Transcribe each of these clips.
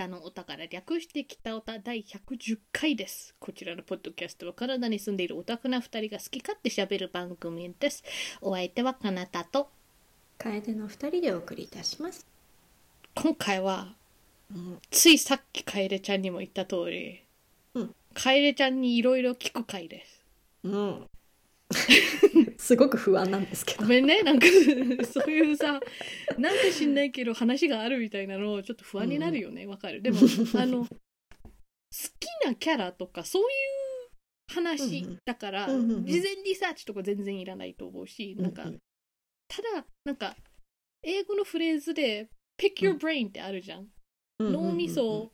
北のお宝略して北おた第110回です。こちらのポッドキャストはカナダに住んでいるオタクな2人が好き勝手喋る番組です。お相手はかなたと、楓の二人でお送りいたします。今回はうん、ついさっき楓ちゃんにも言った通り、うん楓ちゃんにいろいろ聞く回です。うん、すごく不安なんですけど。ごめんね、なんか そういうさ、なんか知んないけど話があるみたいなのちょっと不安になるよね、わ、かる。でも、あの、好きなキャラとかそういう話だから、うんうんうん事前リサーチとか全然いらないと思うし、なんか、うんただ、なんか、英語のフレーズで、pick your brain ってあるじゃん。うん脳みそ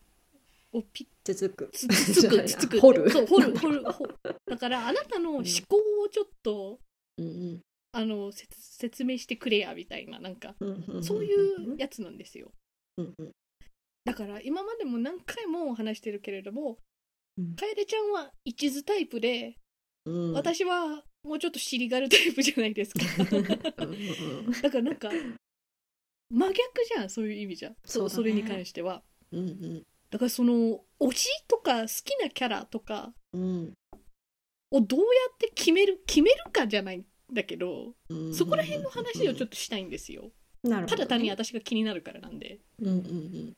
をピッつつく。つつくつつく 掘るそう掘る掘る掘る だからあなたの思考をちょっと、うんあの説説明してくれやみたいななんかうんうんそういうやつなんですよ。うんうん。だから今までも何回も話してるけれども、うん。楓ちゃんは一途タイプで、うん。私はもうちょっと尻軽タイプじゃないですか。だからなんか真逆じゃんそういう意味じゃ。そね。それに関しては。うんうん。だからその推しとか好きなキャラとかうんをどうやって決める決めるかじゃないんだけどうん。そこら辺の話をちょっとしたいんですよ。なるほどね。ただ単に私が気になるからなんで。うんうんうん。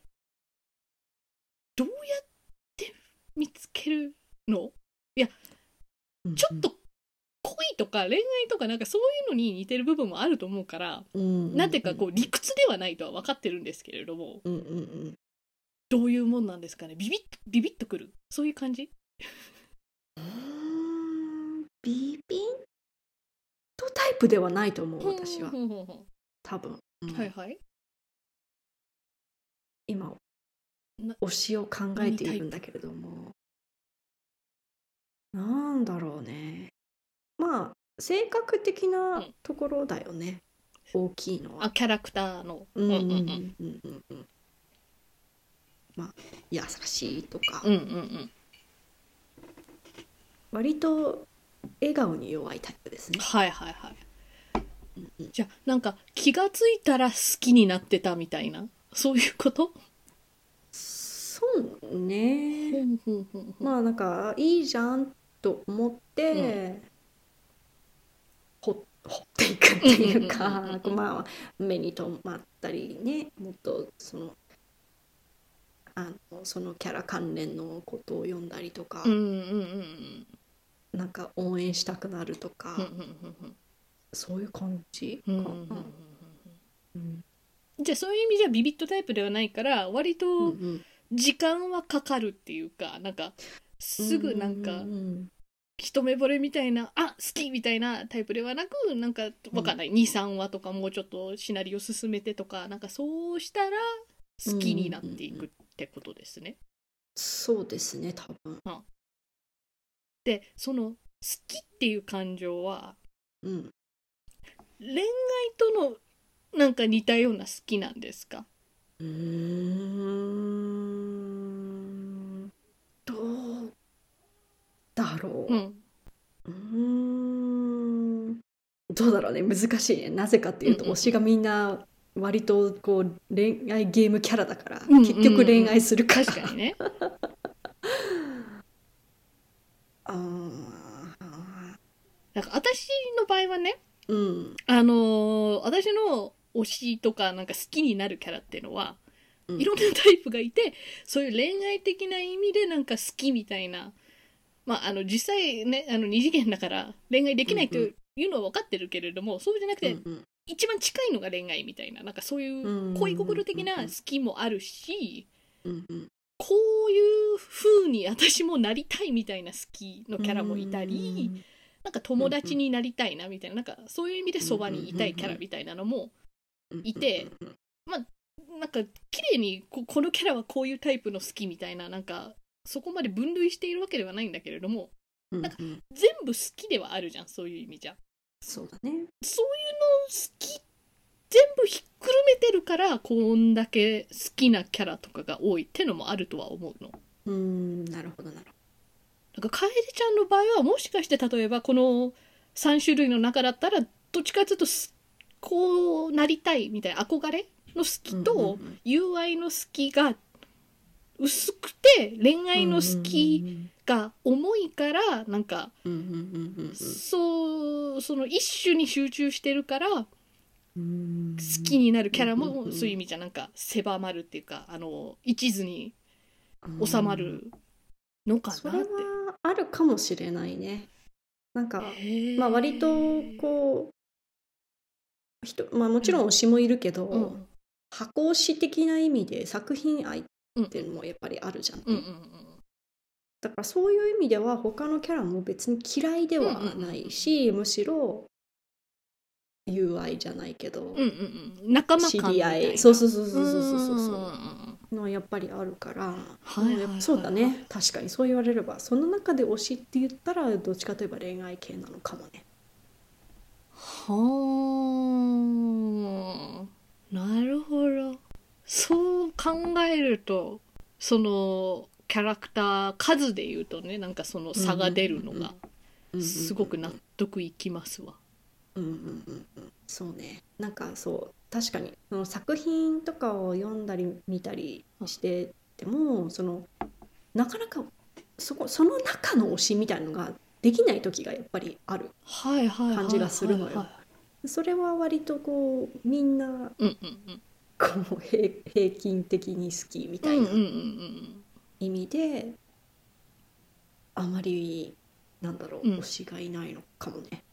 どうやって見つけるの？うんちょっと恋とか恋愛とかなんかそういうのに似てる部分もあると思うから、うんなんていうかこう理屈ではないとは分かってるんですけれどもうんうんうん。どういうもんなんですかね？ビビッビビッとくる？そういう感じ？う んビピン？とタイプではないと思う私は。多分、うん、はいはい。今推しを考えているんだけれども。なんだろうね。まあ性格的なところだよね、うん、大きいのは。あキャラクターの。うんうんうん。うんうんうん。まあ優しいとか、うんうんうん、割と笑顔に弱いタイプですね。はいはいはい。うんうん。じゃあなんか気がついたら好きになってたみたいな？そういうこと？そうね。まあなんかいいじゃんと思って、ほ掘っていくっていううんかうんうんうん。まあ目に留まったりねもっとそのあのそのキャラ関連のことを読んだりとか、うんうんうんうんなんか応援したくなるとか、うんうんうんそういう感じかな、うんうんうんうんうん。じゃあそういう意味じゃビビットタイプではないから割うんとうん。時間はかかるっていうかなんかすぐなんかうんうん一目惚れみたいなあ好きみたいなタイプではなくなんかわかんない。23話とかもうちょっとシナリオ進めてとかなんかそうしたら好きになっていくってことですね。そうですね多分でその好きっていう感情はうん。恋愛とのなんか似たような好きなんですか？うーん。どうだろう、うん。うーん。どうだろうね。難しいね。なぜかっていうとうんうん推しがみんな割とこう恋愛ゲームキャラだから、うんうんうん。結局恋愛するから。確かにね。なんか私の場合はねうん。あのー私の推しとかなんか好きになるキャラっていうのは、うん。いろんなタイプがいてそういう恋愛的な意味でなんか好きみたいなまああの実際ねあの二次元だから恋愛できないとうんいうのは分かってるけれども、そうじゃなくて、うんうん。一番近いのが恋愛みたいななんかそういう恋心的な好きもあるし、うんうんこういう風に私もなりたいみたいな好きのキャラもいたり、なんか友達になりたいなみたいななんかそういう意味でそばにいたいキャラみたいなのもいてなんか綺麗にここのキャラはこういうタイプの好きみたいななんかそこまで分類しているわけではないんだけれどもなんか全部好きではあるじゃんそういう意味じゃ。そうだね。そういうの好き全部ひっくるめてるからこんだけ好きなキャラとかが多いってのもあるとは思うの。うーんなるほどなるなんか楓ちゃんの場合はもしかして例えばこの3種類の中だったらどっちかというとすこうなりたいみたいな憧れの好きとうん友愛の好きが薄くて恋愛の好きが重いからなんかそうその一種に集中してるから好うんきになるキャラもそういう意味じゃなんか狭まるっていうかあの一途に収まるのかそれなって。はあるかもしれないね。なんかまあ割とこう人まあもちろん推しもいるけど、うん。箱推し的な意味で作品愛っていうのもやっぱりあるじゃん、うんうんうんだからそういう意味では他のキャラも別に嫌いではないし、むしろ友愛じゃないけど、うんうんうん。仲間知感みたいな。り合い。そうそうそうそうそうそうそうのはやっぱりあるから、はいはいそうだね。確かにそう言われればその中で推しって言ったらどっちかといえば恋愛系なのかもね。はあ。なるほど。そう考えるとそのキャラクター数で言うとねなんかその差が出るのがすごく納得いきますわ。うんうんうん。うんそうね。なんかそう確かにその作品とかを読んだり見たりしててもそのなかなかそこその中の推しみたいなのができない時がやっぱりあるはいはいはいはい感じがするのよ。はそれは割とこうみんなこう平平均的に好きみたいなうんうん。うんうん意味であまりなんだろう、うん推しがいないのかもね。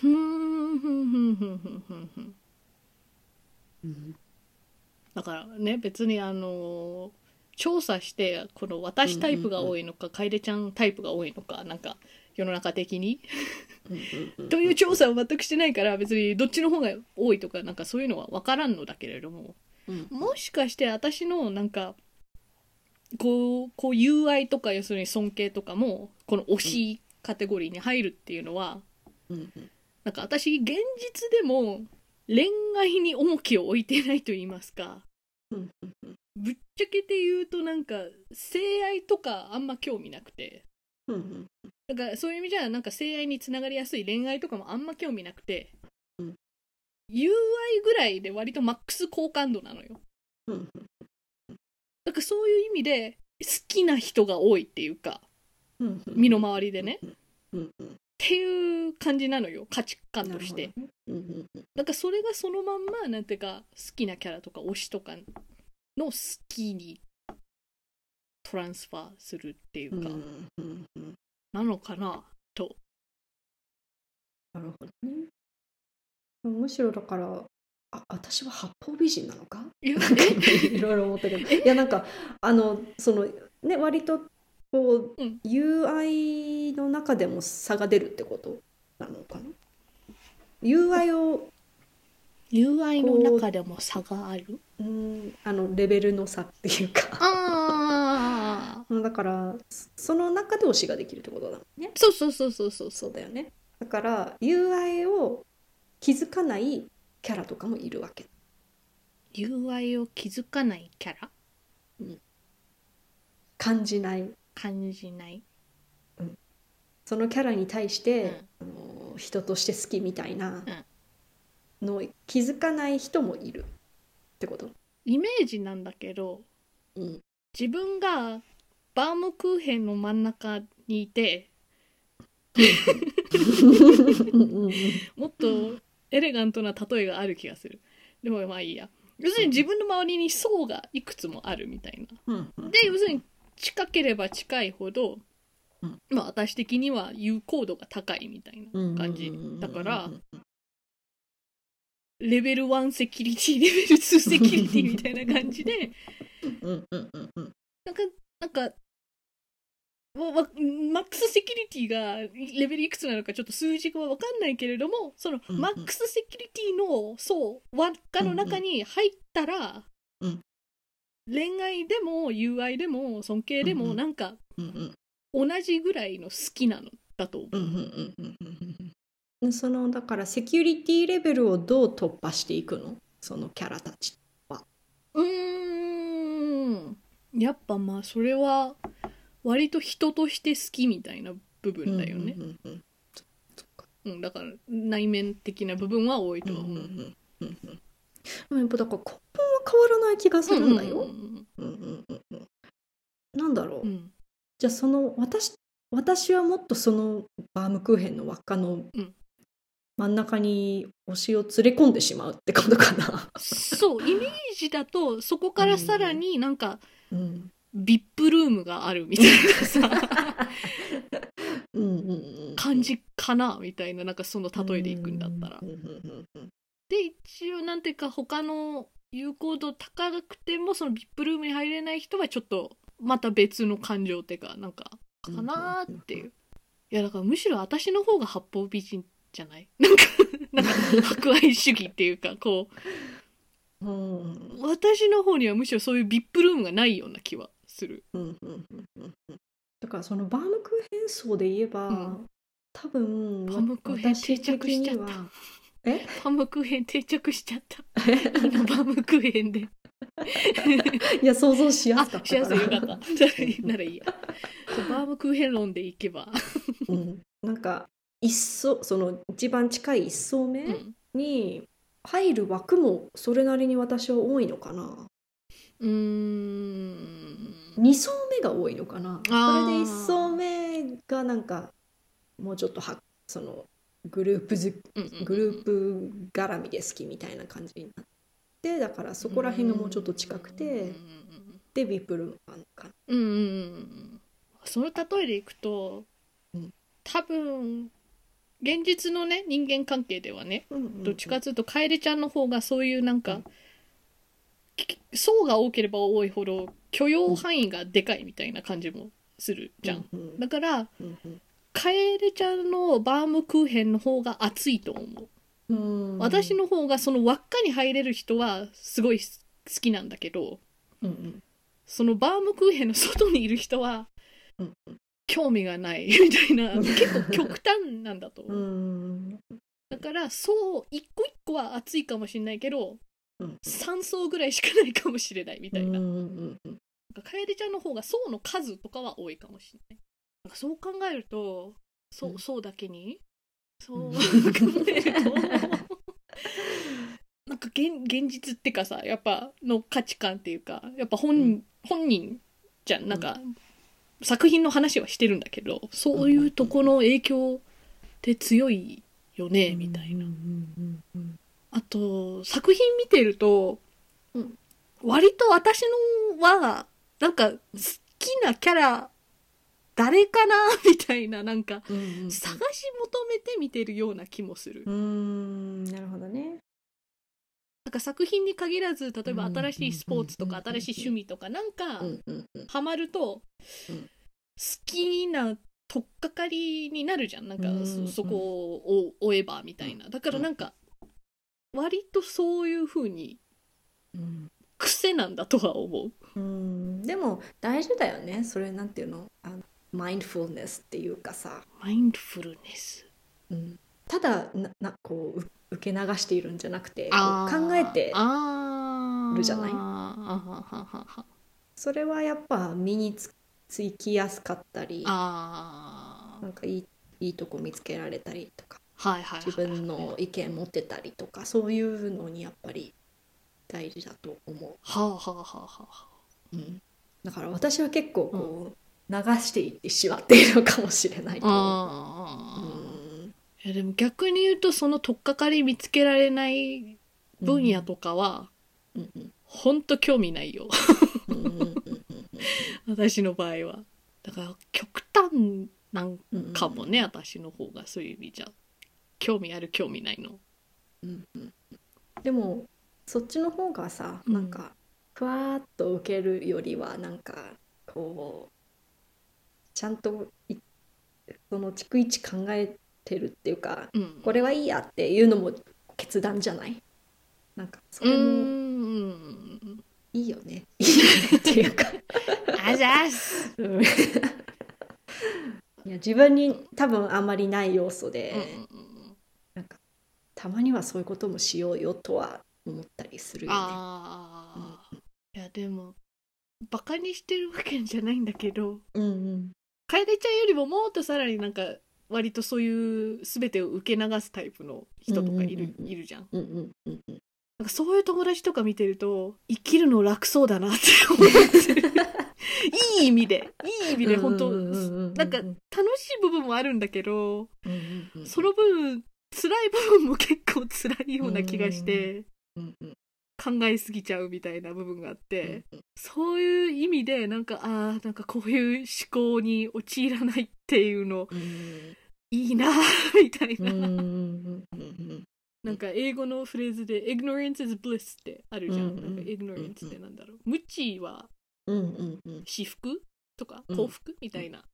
ふんふんふんふんふん。ふんふんだからね別にあの調査してこの私タイプが多いのか、楓ちゃんタイプが多いのかなんか世の中的に。という調査を全くしてないから別にどっちの方が多いとかなんかそういうのは分からんのだけれども。うん。もしかして私のなんかこうこう友愛とか要するに尊敬とかもこの推しカテゴリーに入るっていうのはうんうん。なんか私現実でも恋愛に重きを置いてないと言いますか。うんうんうん。ぶっちゃけて言うとなんか性愛とかあんま興味なくて。うんうんだからそういう意味じゃなんか性愛につながりやすい恋愛とかもあんま興味なくて、うん。友愛ぐらいで割とマックス好感度なのよ。うんうんだからそういう意味で好きな人が多いっていうか。うんうん身の回りでね。っうんうんていう感じなのよ価値観として。ね。うんうんうん。だからそれがそのまんまなんていうか好きなキャラとか推しとかの好きにトランスファーするっていうか、うんうんうんなのかなと。なるほどね。むしろだからあ私は八方美人なのか？いろいろ思ったけど。いやなんかあのそのね割とこう、うん。友愛の中でも差が出るってこと？なのかな？友愛を友愛の中でも差がある？うんあのレベルの差っていうか。ああだからその中で推しができるってことだもんね。そうそうそうそうそう。そうだよね。だから友愛を気づかないキャラとかもいるわけ。友愛を気づかないキャラ？感じない感じない？そのキャラに対して、あの人として好きみたいなのを気づかない人もいる。ってこと、イメージなんだけどうん、自分がバームクーヘンの真ん中にいて もっとエレガントな例えがある気がする。でもまあいいや。要するに自分の周りに層がいくつもあるみたいな。うん。で要するに近ければ近いほど、うん。まあ私的には有効度が高いみたいな感じ。だからレベル1セキュリティレベル2セキュリティみたいな感じでなんかなんかマックスセキュリティがレベルいくつなのかちょっと数字が分かんないけれどもそのマックスセキュリティの層輪っかの中に入ったら、うん恋愛でも友愛でも尊敬でもなんかうん同じぐらいの好きなのだと思う。そのだからセキュリティレベルをどう突破していくの？そのキャラたちうーん。やっぱまあそれは割と人として好きみたいな部分だよね。だから内面的な部分は多いとは思う。うんうんうんうんうんやっぱだから根本は変わらない気がするんだよ。なんだろう、うん。じゃあその私私はもっとそのバームクーヘンの輪っかのうん。真ん中に推しを連れ込んでしまうってことかな。そうイメージだとそこからさらになんかうん、VIP ルームがあるみたいなさ。感じかなみたいななんかその例えでいくんだったらで一応なんていうか他の有効度高くてもその VIP ルームに入れない人はちょっとまた別の感情っていうかなんかかなーっていう。いやだからむしろ私の方が八方美人じゃない？なんかなんか博愛主義っていうかこう。ん。う私の方にはむしろそういう VIP ルームがないような気はする。うんうんうんうんうん。だからそのバームクーヘン層で言えば、うん。多分バームクーヘン定着しちゃっえ？バームクーヘン定着しちゃった。今バームクーヘンで。いや想像しやあすかったしやすいよかった。ならいいや。バームクーヘン論でいけば、うん、なんか一層その一番近い一層目うんに入る枠もそれなりに私は多いのかな。うーん。二層目が多いのかな。それで一層目がなんかもうちょっとはそのグループずうんうんグループ絡みで好きみたいな感じになってだからそこら辺がもうちょっと近くてでビップルームがあるのかな。うんうんうんうんその例えでいくと、うん。多分現実のね人間関係ではねどっちかというと楓ちゃんの方がそういうなんか、うん。き層が多ければ多いほど許容範囲がでかいみたいな感じもするじゃん、うん。だからうんうん楓ちゃんのバームクーヘンの方が熱いと思う。うん。私の方がその輪っかに入れる人はすごい好きなんだけどうんうん。そのバームクーヘンの外にいる人はうん興味がないみたいな結構極端なんだと思う。う、んだからそう一個一個は熱いかもしれないけどうん3層ぐらいしかないかもしれないみたいな,、うんうんうんなんか楓ちゃんの方が層の数とかは多いかもしれないかそう考えるとそううん。層だけに？そううん。考えると。なんか現現実ってかさやっぱの価値観っていうかやっぱ本,、うん。本人じゃん。なんか、作品の話はしてるんだけどそういうとこの影響って強いよね、みたいな。うんうんうん。あと作品見てると、うん。割と私のはなんか好きなキャラ誰かな？みたいななんかうんうんうん。探し求めて見てるような気もする。うーんなるほどね。なんか作品に限らず例えばうん新しいスポーツとかうん新しい趣味とかなんかハマるとうん好きな取っかかりになるじゃん。なんかうん。そそこを追えばみたいな。だからなんか割とそういう風にうん。癖なんだとは思う。うん。でも大事だよね。それなんていうの？あのマインドフルネスっていうかさ、マインドフルネス。うん、ただななこうう受け流しているんじゃなくて考えてるじゃない？それはやっぱ身につつきやすかったりなんかいいいいとこ見つけられたりとかはいはいはい自分の意見持ってたりとかそういうのにやっぱり大事だと思はあはあはあはあ。う、うん、だから私は結構こう、流していってしまっているのかもしれないと。いやでも逆に言うとその取っかかり見つけられない分野とかはうんうん。ほんと興味ないよ。うんうんうん 私の場合は。だから極端なんうんうんかもね私の方がそういう意味じゃ興味ある興味ないの。うんうん。でもそっちの方がさうん。なんかふわーっと受けるよりはなんかこうちゃんといその逐一考えてるっていうかうん。これはいいやっていうのも決断じゃない？なんかそうれもんいいよね。いいよねっていうかあすうん。いや自分に多分あん。まりない要素で、うん。なん。かたまにはそういうこともしようよとは思ったりするよね。ああ、いやでもバカにしてるわけじゃないん。だけどうん。うん楓ちゃんよりももっとさらになんか割とそういう全てを受け流すタイプの人とかいる,、いるじゃん。うんうんうんうん。なんかそういう友達とか見てると生きるの楽そうだなって思ってる。いい意味で。いい意味で本当なんか楽しい部分もあるんだけどうんうんうんその分辛い部分も結構辛いような気がして。うんうん考えすぎちゃうみたいな部分があってうんそういう意味でなんかあーなんかこういう思考に陥らないっていうのうんいいな みたいな、うんなんか英語のフレーズで ignorance is bliss ってあるじゃん,、なんか ignorance ってなんだろう。無知は私服とかうん。幸福、みたいな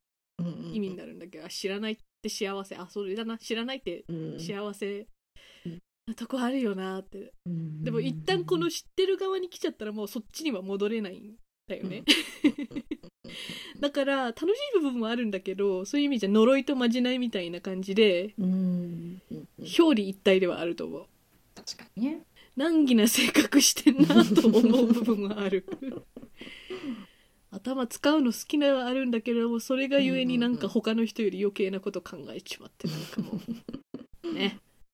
意味になるんだけど、あ知らないって幸せ。あそれだな。知らないってうん。幸せとこあるよなって。うん。でも一旦この知ってる側に来ちゃったらもうそっちには戻れないんだよね、だから楽しい部分もあるんだけどそういう意味じゃ呪いとまじないみたいな感じで表裏一体ではあると思う。確かにね。難儀な性格してんなと思う部分がある。頭使うの好きなのはあるんだけれどもそれがゆえになんか他の人より余計なこと考えちまってなんかもう。ね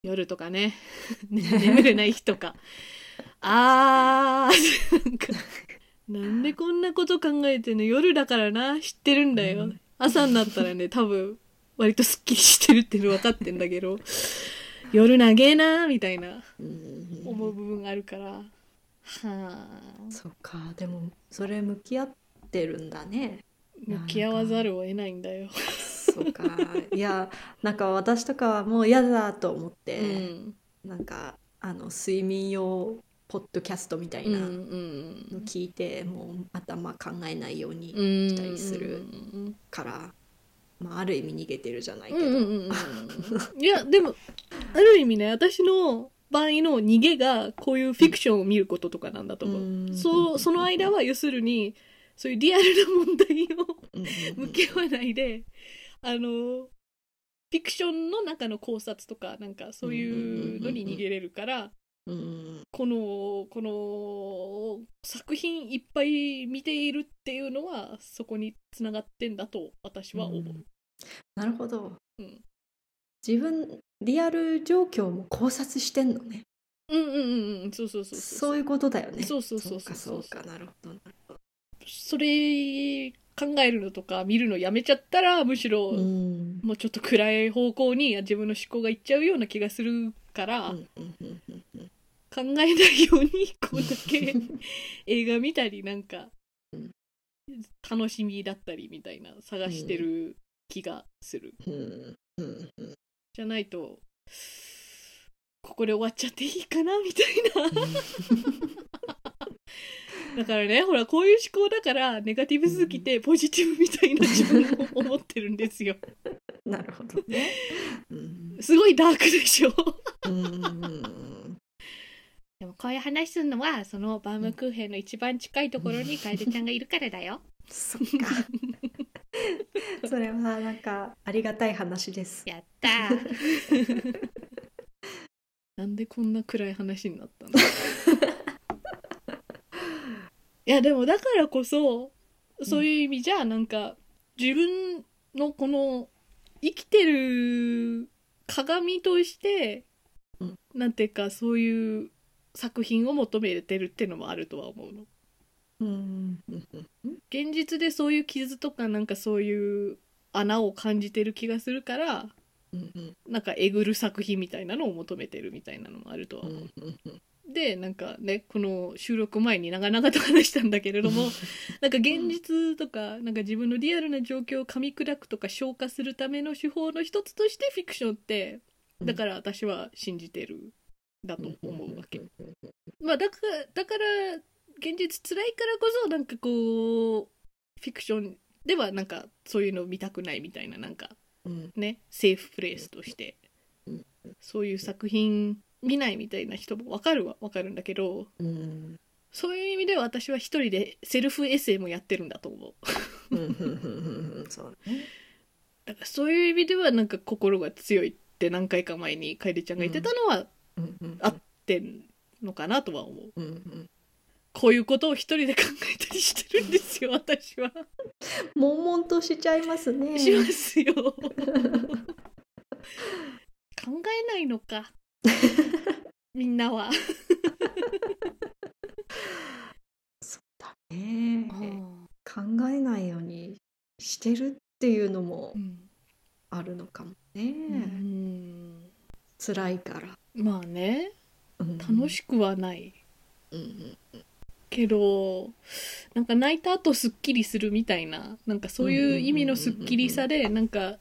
夜とかね。ね 眠れない日とか。あー。なんかなんでこんなこと考えてんの？夜だからな。知ってるんだよ。朝になったらね多分割とすっきりしてるっていうの分かってんだけど。夜長えなみたいなうん。思う部分があるから。はあそっか。でもそれ向き合ってるんだね。向き合わざるを得ないんだよ。そうか。いやなんか私とかはもう嫌だと思っうて、ん。なんかあの睡眠用ポッドキャストみたいうんうなのん聞いて、もう頭考えないようにうんしたりするうんから、まあ、ある意味逃げてるじゃないけど、うんうんうんうんいやでもある意味ね私の場合の逃げがこういうフィクションを見ることとかなんだと思う。うん。そうその間は要するにそういうリアルな問題をうん向き合わないであのフィクションの中の考察とかなんかそういうのに逃げれるからうんこのこの作品いっぱい見ているっていうのはそこにつながってんだと私は思う。うんなるほど、うん自分リアル状況も考察してんのねうんうんうんうんそうそうそうそうそういうことだよねそうそうそうそうかそうそうかなるほどなるほどそれ考えるのとか見るのやめちゃったらむしろ、うん。もうちょっと暗い方向に自分の思考がいっちゃうような気がするから、うんうんうんうん。うん考えないように こうだけ 映画見たりなんかうん。楽しみだったりみたいな探してる気がする、じゃないとここで終わっちゃっていいかなみたいな だからねほらこういう思考だからネガティブすぎてポジティブみたいな自分を思ってるんですよ。なるほどね。うん。すごいダークでしょ？うでもこういう話するのはそのバームクーヘンの一番近いところに楓ちゃんがいるからだよ。そっか。それはなんかありがたい話です。やったー。なんでこんな暗い話になったの？いやでもだからこそそういう意味じゃなんか自分のこの生きてる鏡として、うん。なんていうかそういう作品を求めてるっていうのもあるとは思うの。うん現実でそういう傷とかなんかそういう穴を感じてる気がするからうんうん。なんかえぐる作品みたいなのを求めてるみたいなのもあるとはう。思う。うんでなんかねこの収録前に長々と話したんだけれども なんか現実とかなんか自分のリアルな状況を噛み砕くとか消化するための手法の一つとしてフィクションってだから私は信じてるだと思うわけ。まあだからだから現実辛いからこそなんかこうフィクションではなんかそういうのを見たくないみたいななんかうん。ねセーフプレイスとして。うん。そういう作品見ないみたいな人も分かるは分かるんだけどうんそういう意味では私は一人でセルフエッセイもやってるんだと思う。そうね。だからそういう意味ではなんか心が強いって何回か前に楓ちゃんが言ってたのはうんうん合ってんのかなとは思う。うんうん。こういうことを一人で考えたりしてるんですよ私は。悶々としちゃいますね。しますよ。考えないのか みんなは。そうだね。考えしてるっていうのもうんあるのかもね、うん辛いから、まあね。うん。楽しくはない。うんうんけどなんか泣いた後すっきりするみたいななんかそういう意味のすっきりさでなんか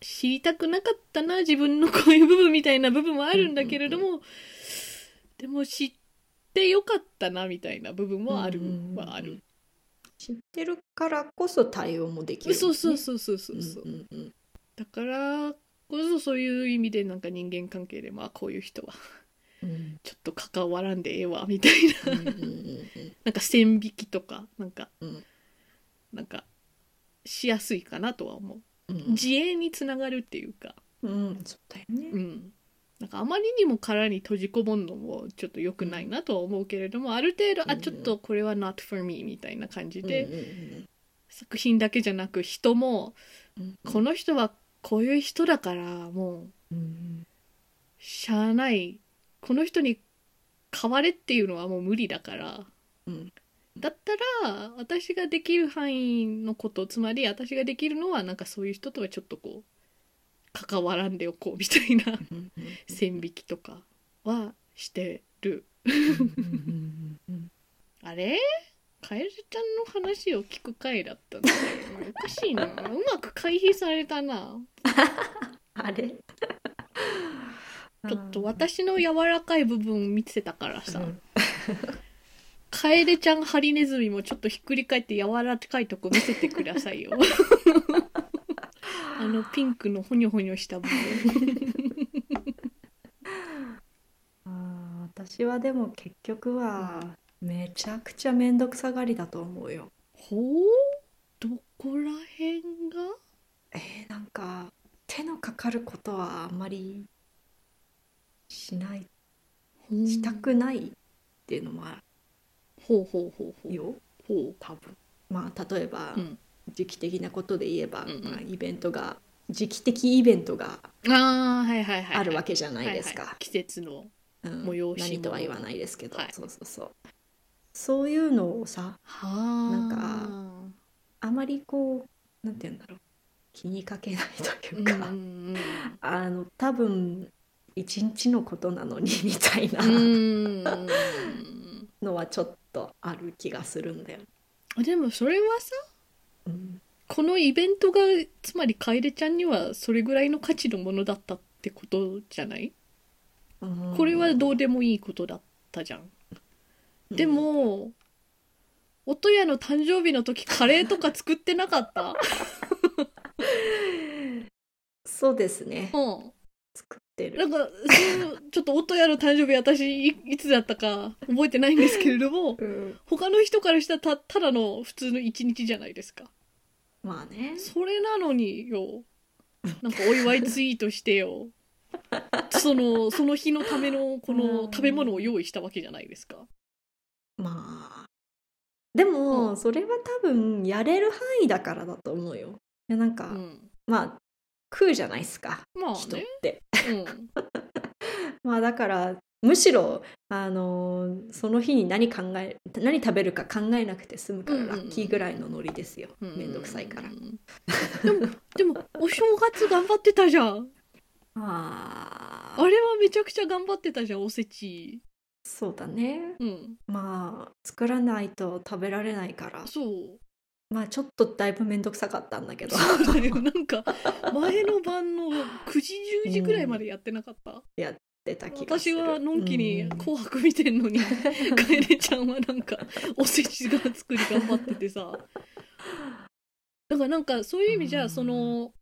知りたくなかったな自分のこういう部分みたいな部分はあるんだけれどもでも知ってよかったなみたいな部分はあるうんうんうんはある。知ってるからこそ対応もできる、そうそうそうそうそうそう。うんうんうん。だからこそそういう意味でなんか人間関係でまあこういう人はうん。ちょっと関わらんでええわみたいな。うんなんか線引きとかなんか、うん。なんかしやすいかなとは思う。うん自衛につながるっていうか。うん。そうだよね。うん。なんかあまりにも殻に閉じこもるのもちょっと良くないなとは思うけれどもある程度うんあちょっとこれは not for me みたいな感じで、うんうん作品だけじゃなく人もうんこの人はこういう人だからもううん。しゃあない。この人に変われっていうのはもう無理だから。うんだったら私ができる範囲のことつまり私ができるのはなんかそういう人とはちょっとこう関わらんでおこうみたいな 線引きとかはしてる。あれ？カエルちゃんの話を聞く回だったんだおかしいな。うまく回避されたな。あれ？ちょっと私の柔らかい部分見てたからさ、うんカエルちゃんハリネズミもちょっとひっくり返って柔らかいとこ見せてくださいよ。あのピンクのホニョホニョした部分。あー私はでも結局はめちゃくちゃ面倒くさがりだと思うよ。ほう？どこら辺が？えー、なんか手のかかることはあんまりしない。したくないっていうのもあほうほうほうほう。るよほ多分。まあ例えば、う、うん、時期的なことで言えば、うんうん。まあ、イベントが時期的イベントがあるわけじゃないですか。はいはい季節のうん。催し何とは言わないですけど、はい。そうそうそう。そういうのをさはあなんかあまりこうなんて言うんだろう。気にかけないというか、うんうんあの多分一日のことなのにみたいな。うんうんのはちょっとある気がするんだよ。うんでもそれはさうん。このイベントがつまりカエルちゃんにはそれぐらいの価値のものだったってことじゃない？うん。これはどうでもいいことだったじゃん。で、も音屋の誕生日の時カレーとか作ってなかった？そうですね。うん。作ってる。なんかちょっと音屋の誕生日私いいつだったか覚えてないんですけれどもうん。他の人からしたらたただの普通の一日じゃないですか。まあね。それなのによ。なんかお祝いツイートしてよ。そのその日のためのこの食べ物を用意したわけじゃないですか。まあ。でも、うん。それは多分やれる範囲だからだと思うよ。いやなんか、うん。まあ食うじゃないですかまあ人っねて。うん。まあだからむしろあのーその日に何考え何食べるか考えなくて済むからうんうんうん。ラッキーぐらいのノリですよ、うんめんどくさいから、うんでもでもお正月頑張ってたじゃん。ああれはめちゃくちゃ頑張ってたじゃんおせち。そうだね。うん。まあ作らないと食べられないから。そうまあちょっとだいぶめんどくさかったんだけど。そうだよ。なんか前の晩の9時10時ぐらいまでやってなかった、出た気がす私るはのんきにうん「紅白」見てんのにカエルちゃんはなんかおせちが作り頑張っててさ。だからなんかそういう意味じゃうん。その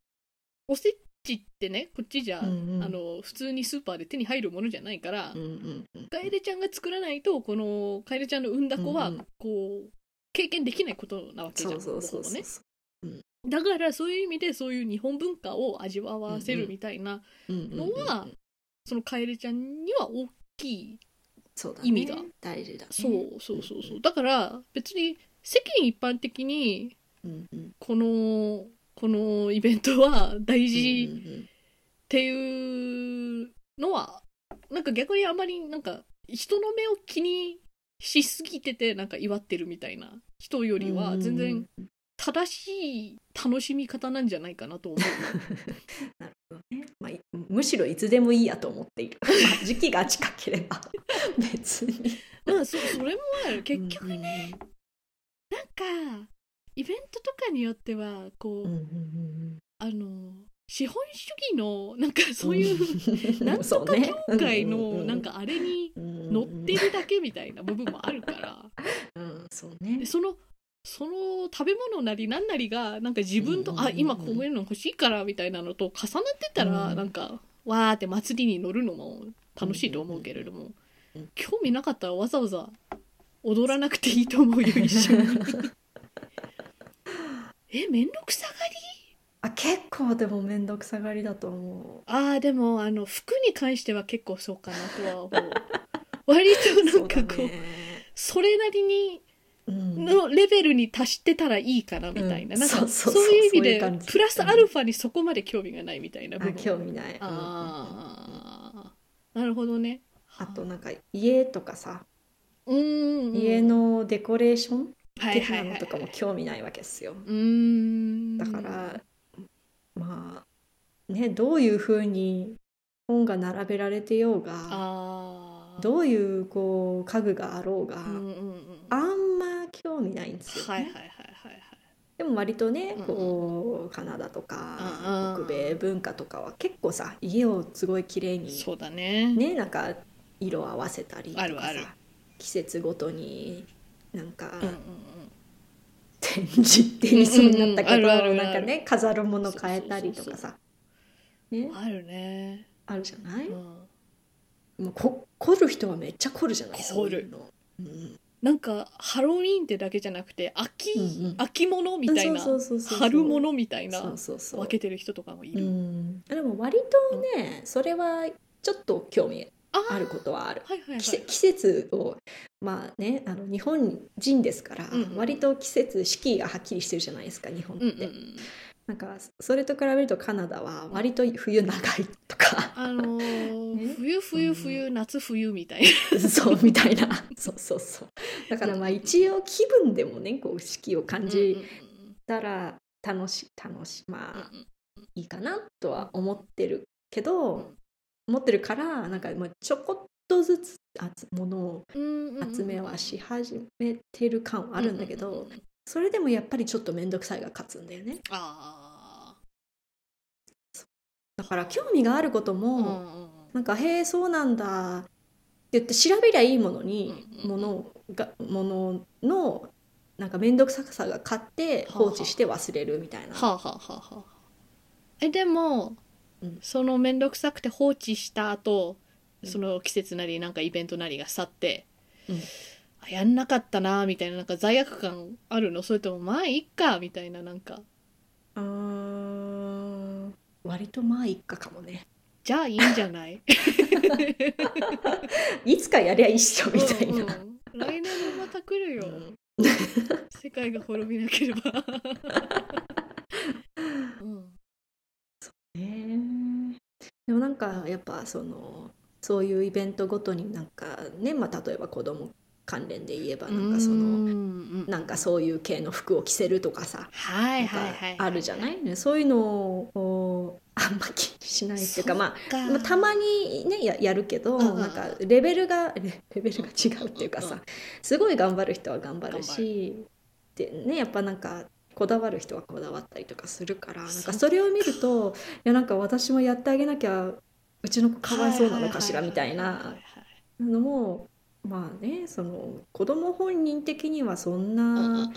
おせちってねこっちじゃ、うんうん。あの普通にスーパーで手に入るものじゃないから、うんうんうん。カエルちゃんが作らないとこのカエルちゃんの産んだ子はうんうん。こう経験できないことなわけじゃんそうそうそうそう。だからそういう意味でそういう日本文化を味わわせるみたいなのはそのカエルちゃんには大きい意味が。大事だね。そうそうそうそう。だから別に世間一般的にこのこのイベントは大うん事うん。っていうのはなんか逆にあまりなんか人の目を気にしすぎててなんか祝ってるみたいな人よりは全然正しい楽しみ方なんじゃないかなと思う。なるほどね、まあ、いむしろいつでもいいやと思っている、まあ、時期が近ければ。別に。まあそそれもある。結局ね、ねなんかイベントとかによってはこう、うんうんうん。あの資本主義のなんかそういう、うん。なんとか協会のなんかあれにうん乗ってるだけみたいな部分もあるから。うん。そうね。でそのその食べ物なり何なりがなんか自分と、あ今こういうの欲しいからみたいなのと重なってたら、うん。なんかわーって祭りに乗るのも楽しいと思うけれども、興味なかったらわざわざ踊らなくていいと思うよ一緒に。えめんどくさがり？あ結構でも面倒くさがりだと思あーでもあの服に関しては結構そうかなとは思う。割とうなんかこうね。それなりにうん。のレベルに達してたらいいかなみたいな,、うん。なんかそういう意味でプラスアルファにそこまで興味がないみたいな部あ分興味ない。ああなるほどね。あとなんか家とかさうんうんうん。家のデコレーション的はいはいはい。なのとかも興味ないわけですよ。うーん。だからまあねどういうふうに本が並べられてようがどういうこう家具があろうがうんうんうん。あんま興味ないんですよ、ね。はいはいはいはいはい。でも割とねうんこうカナダとうんかうん。北米文化とかは結構さ家をすごい綺麗にそうだね。ねなんか色合わせたりとかさ季節ごとになんかうんうんうん展示って言いそうになったけど、なんかね飾るもの変えたりとかさ。ね？あるね。あるじゃない、うん。もうこ凝る人はめっちゃ凝るじゃない？そういうの。うん。なんかハロウィーンってだけじゃなくて秋、うんうん。秋物みたいな春物みたいな分けてる人とかもいうる、ん。でも割とね、それはちょっと興味ああることはある。はいはいはい。季節をまあねあの日本人ですから、うんうん割と季節四季がはっきりしてるじゃないですか日本って、うんうんうん。なんかそれと比べるとカナダは割と冬長いとか。あのー ね？冬冬冬、夏冬みたいな。そうみたいな。そうそうそう。だからまあ一応気分でもねこう四季を感じたら楽しい楽しいまあいいかなとは思ってるけど、思ってるからなんかまあちょこっとずつ集ものを集めはし始めてる感はあるんだけど、それでもやっぱりちょっと面倒くさいが勝つんだよね。あだから興味があることあも、なんか「へえそうなんだ」って言って調べりゃいいものに、うんものがもののなんか面倒くささが勝って放置して忘れるみたいな。はあはあはあはあ。えでも、うん。その面倒くさくて放置した後うん。その季節なりなんかイベントなりが去って、うん。あやんなかったなみたいななんか罪悪感あるの？それともまあいっかみたいななんか。うー。ん割とまあいっかかもね。じゃあいいんじゃない？いつかやりゃいいっしょみたいな。うんうん。来年もまた来るよ、うん。世界が滅びなければ、うん、ねでもなんかやっぱそのそういうイベントごとになんかね、まあ、例えば子供関連で言えばなんかそののなんかそういう系の服を着せるとかさあるじゃない？ねそういうのをあんま気にしないっていうかまあか。まあたまにねややるけどうんうん。なんかレベルがレレベルが違うっていうかうんうんさすごい頑張る人は頑張るしでねやっぱなんかこだわる人はこだわったりとかするからなんかそれを見るといやなんか私もやってあげなきゃうちの子かわいそうなのかしらみたいなのもまあねその子供本人的にはそんうんうんな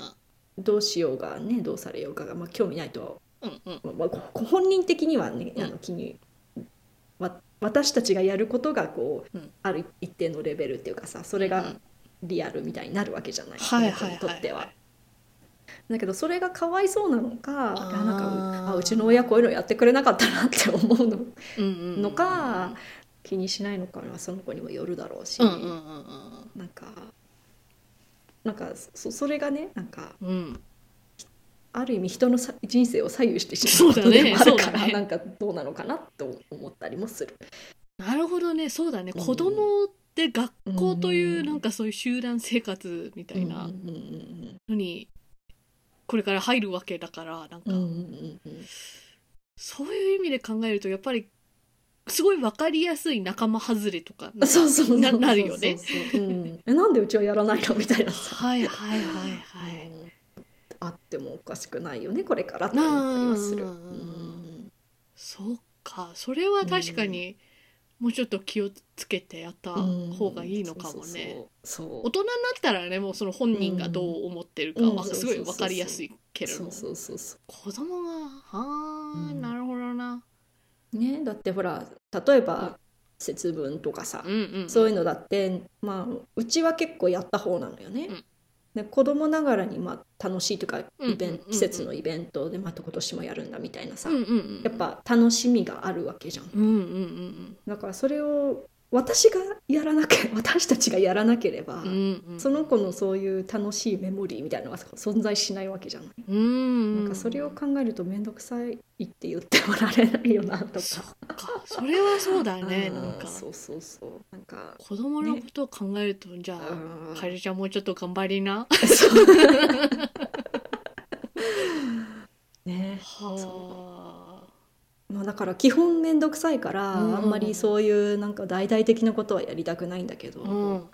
どうしようがねどうされようかが、まあ、興味ないとはうんうん。まあ、こ本人的にはね、うん。あの気にわ私たちがやることがこう、うん。ある一定のレベルっていうかさそれがリアルみたいになるわけじゃない、はいこの子にとっては。はいだけどそれがかわいそうなのかあなんかうあうちの親こういうのやってくれなかったなって思うのうんうんのか気にしないのかはその子にもよるだろうし、うんうんうんなんかなんかそそれがねなんかうん。うんある意味人のさ人生を左右してしまうことでもあるから、そうだね。なんかどうなのかなと思ったりもする。なるほどねそうだね。うん。子供って学校といううん。なんかそういう集団生活みたいなのにこれから入るわけだからなんか、うんうんうんそういう意味で考えるとやっぱりすごい分かりやすい仲間外れとかうん、そうそうななるよね。えなんでうちはやらないの？みたいな。さはいはいはいはい、うん。あってもおかしくないよねこれからって思ったりはする。うんうん。そうか。それは確かにもうちょっと気をつけてやった方がいいのかもね。大人になったらねもうその本人がどう思ってるかうん。はすごい分かりやすいけれども。そうそうそうそ子供があー、うん。なるほどな。うねだってほら例えば節分とかさ、うんうん。そういうのだってまあうちは結構やった方なのよね。うんで子供ながらにまあ楽しいというかうんイベンうんうん。うん季節のイベントでまた今年もやるんだみたいなさ、うんうんうんやっぱ楽しみがあるわけじゃん。うんうんうん。だからそれを私がやらなけ 私たちがやらなければ、うんうん。うんその子のそういう楽しいメモリーみたいなのが存在しないわけじゃない。うんなんかそれを考えると面倒くさいって言ってもられないよなとか。か。それはそうだね。うんなんか。そうそうそう。なんか。子供のことを考えると、じゃあうんカエルちゃんもうちょっと頑張りな。ね。はまあ、だから基本面倒くさいから、うんあんまりそういうなんか大々的なことはやりたくないんだけど、あうん。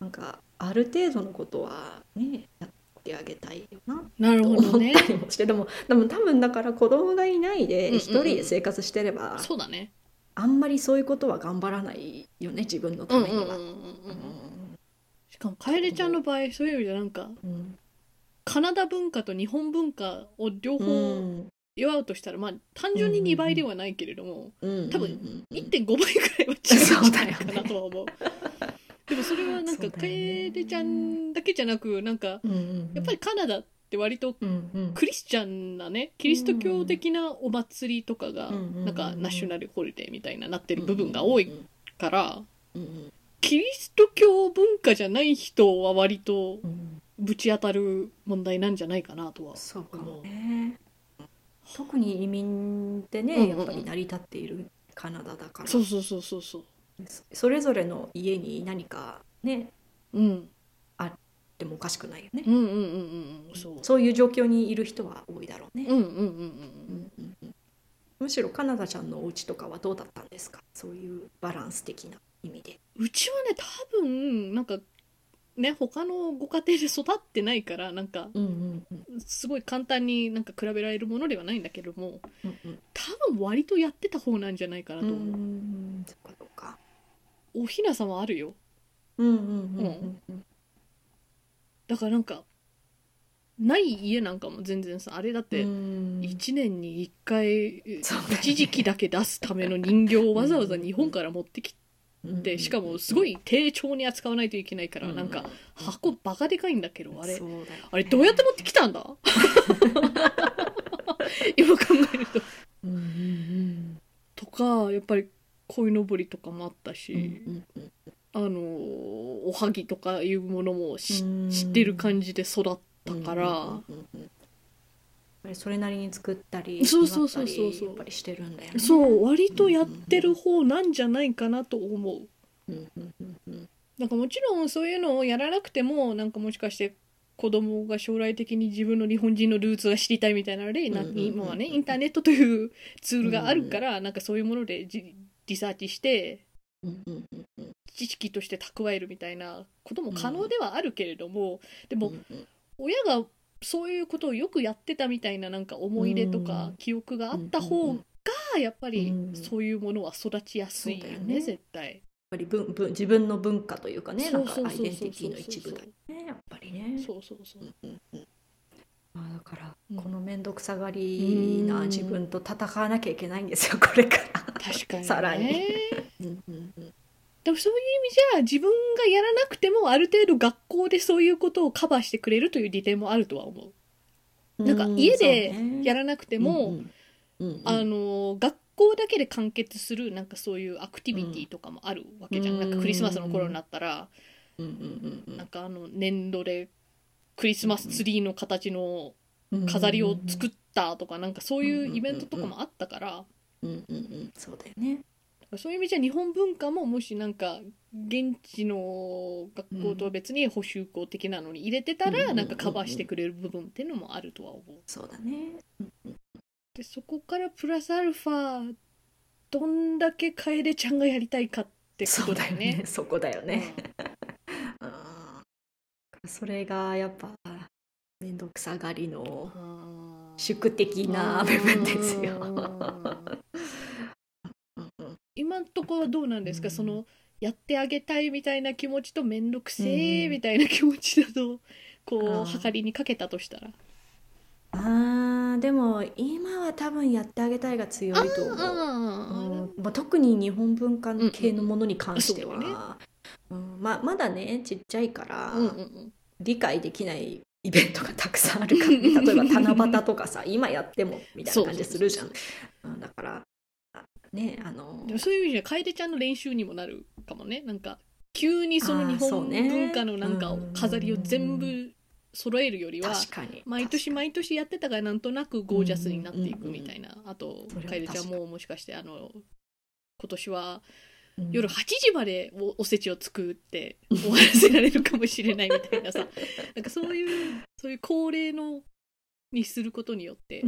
なんかある程度のことはねやってあげたいよななると思っほどねたりもして、でもでも多分だから子供がいないでうんうんうん。一人で生活してれば、そうだね。あんまりそういうことは頑張らないよね自分のためには。うんうんうんうんうん。しかもカエルちゃんの場合そういう意味でなんかうん。カナダ文化と日本文化を両う方ん祝うとしたら、まあ単純に2倍ではないけれども、うん多分うん1.5倍ぐらいは違うんじゃないかなとは思う。でもそれはなんかそうだよね。ちゃんだけじゃなくなんかやっぱりカナダって割とクリスチャンなねキリスト教的なお祭りとかがうんなんかナショナルホリデーみたいななってる部分が多いからキリスト教文化じゃない人は割とうん。ぶち当たる問題なんじゃないかなとはそうかもね特に移民でね、うんうん。うんやっぱり成り立っているカナダだから。そうそうそうそうそう。それぞれの家に何かねうん。でもおかしくないよね。う、んうんうんうんうん。そう。そういう状況にいる人は多いだろうね、うんうんうんうん。うんうんうん。むしろカナダちゃんのお家とかはどうだったんですか？そういうバランス的な意味で。うちはね多分なんかね他のご家庭で育ってないからなんかうんうんうんすごい簡単になんか比べられるものではないんだけどもうんうん。多分割とやってた方なんじゃないかなとう。思う、んそっかそっか。おひなさまあるよ。うんうんうんうんうんだからなんかない家なんかも全然さあれだってうん。1年に1回一時期だけ出すための人形をわざわざ日本から持ってきてしかもすごい丁重に扱わないといけないからなんか箱バカでかいんだけどあれ。ね。あれどうやって持ってきたんだ？今考えると。うんうんとかやっぱり鯉のぼりとかもあったうんし、うんうん。あのおはぎとかいうものも知ってる感じで育ったから、うんうんうんぱりそれなりに作ったりそうそうそうそう。祝ったりやっぱりしてるんだよね。そう割とやってる方なんじゃないかなと思う。うんうんうんうん。なんかもちろんそういうのをやらなくてもなんかもしかして子供が将来的に自分の日本人のルーツが知りたいみたいなので、なうんうんうん。今はねインターネットというツールがあるから、なんかそういうものでじリサーチしてうんうんうんうん知識として蓄えるみたいなことも可能ではあるけれども、でもうんうん。親がそういうことをよくやってたみたいななんか思い出とかうん。記憶があった方がやっぱりうんそういうものは育ちやすいよね,、そうだよね。絶対。やっぱり文文自分の文化というかねなんかアイデンティティの一部だよねやっぱりね。そうそうそうう。んうんうん。まあだからうん。この面倒くさがりなうん自分と戦わなきゃいけないんですよこれから。確かにね。さらに。うんうんうんでもそういう意味じゃ自分がやらなくてもある程度学校でそういうことをカバーしてくれるという利点もあるとは思う。なんか家でやらなくても、あの学校だけで完結するなんかそういうアクティビティとかもあるわけじゃん、うん。なんかクリスマスの頃になったら、うんうんうんなんかあの粘土でクリスマスツリーの形のうん。飾りを作ったとかなんかそういうイベントとかもあったから、うんうんうん。そうだよねそういう意味じゃ日本文化ももしなんか現地の学校とは別に補習校的なのに入れてたらなんかカバーしてくれる部分っていうのもあるとは思う。そうだね。でそこからプラスアルファどんだけ楓ちゃんがやりたいかってこそうだよとだよね。ね。そこだよね、うん。うん。それがやっぱ面倒くさがりのうん宿的な部分ですよ。今んとこはどうなんですか、うん。そのやってあげたいみたいな気持ちと面倒くせえうん。みたいな気持ちだとこうあー。測りにかけたとしたら。あーでも今は多分やってあげたいが強いと思う。あうんまあ、特に日本文化系のものに関しては、うんうんうん。まあ、まだねちっちゃいから、うんうんうん。理解できないイベントがたくさんあるから、ね、例えば七夕とかさ今やってもみたいな感じするじゃん。うんだからあねあの。でもそういう意味じゃ楓ちゃんの練習にもなるかもね。なんか急にその日本文化のなんかうん飾りを全部揃えるよりは毎年毎年やってたからなんとなくゴージャスになっていくみたいな。あと楓ちゃんももしかしてあの今年はうん。夜8時までおおせちを作って終わらせられるかもしれないみたいなさ。なんかそういうそういう恒例のにすることによって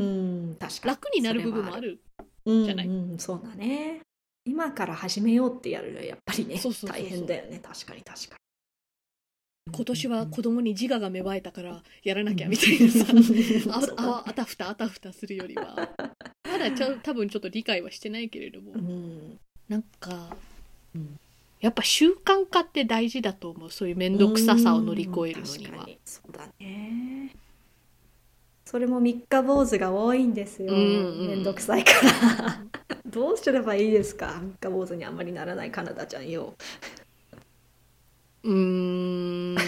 楽になる部分もあるうんじゃない。うん、そうだね。今から始めようってやるやっぱりね大変だよね。確かに確かに。今年はうん。子供に自我が芽生えたからやらなきゃみたいなさ。あああたふたあたふたするよりは。まだちょ多分ちょっと理解はしてないけれども。うん。なんかうん。やっぱ習慣化って大事だと思う。そういう面倒くささを乗り越えるのには。うんそうだねそれも三日坊主が多いんですよ。うんうん。めんどくさいから。どうすればいいですか？三日坊主にあんまりならないカナダちゃんよ。うーん。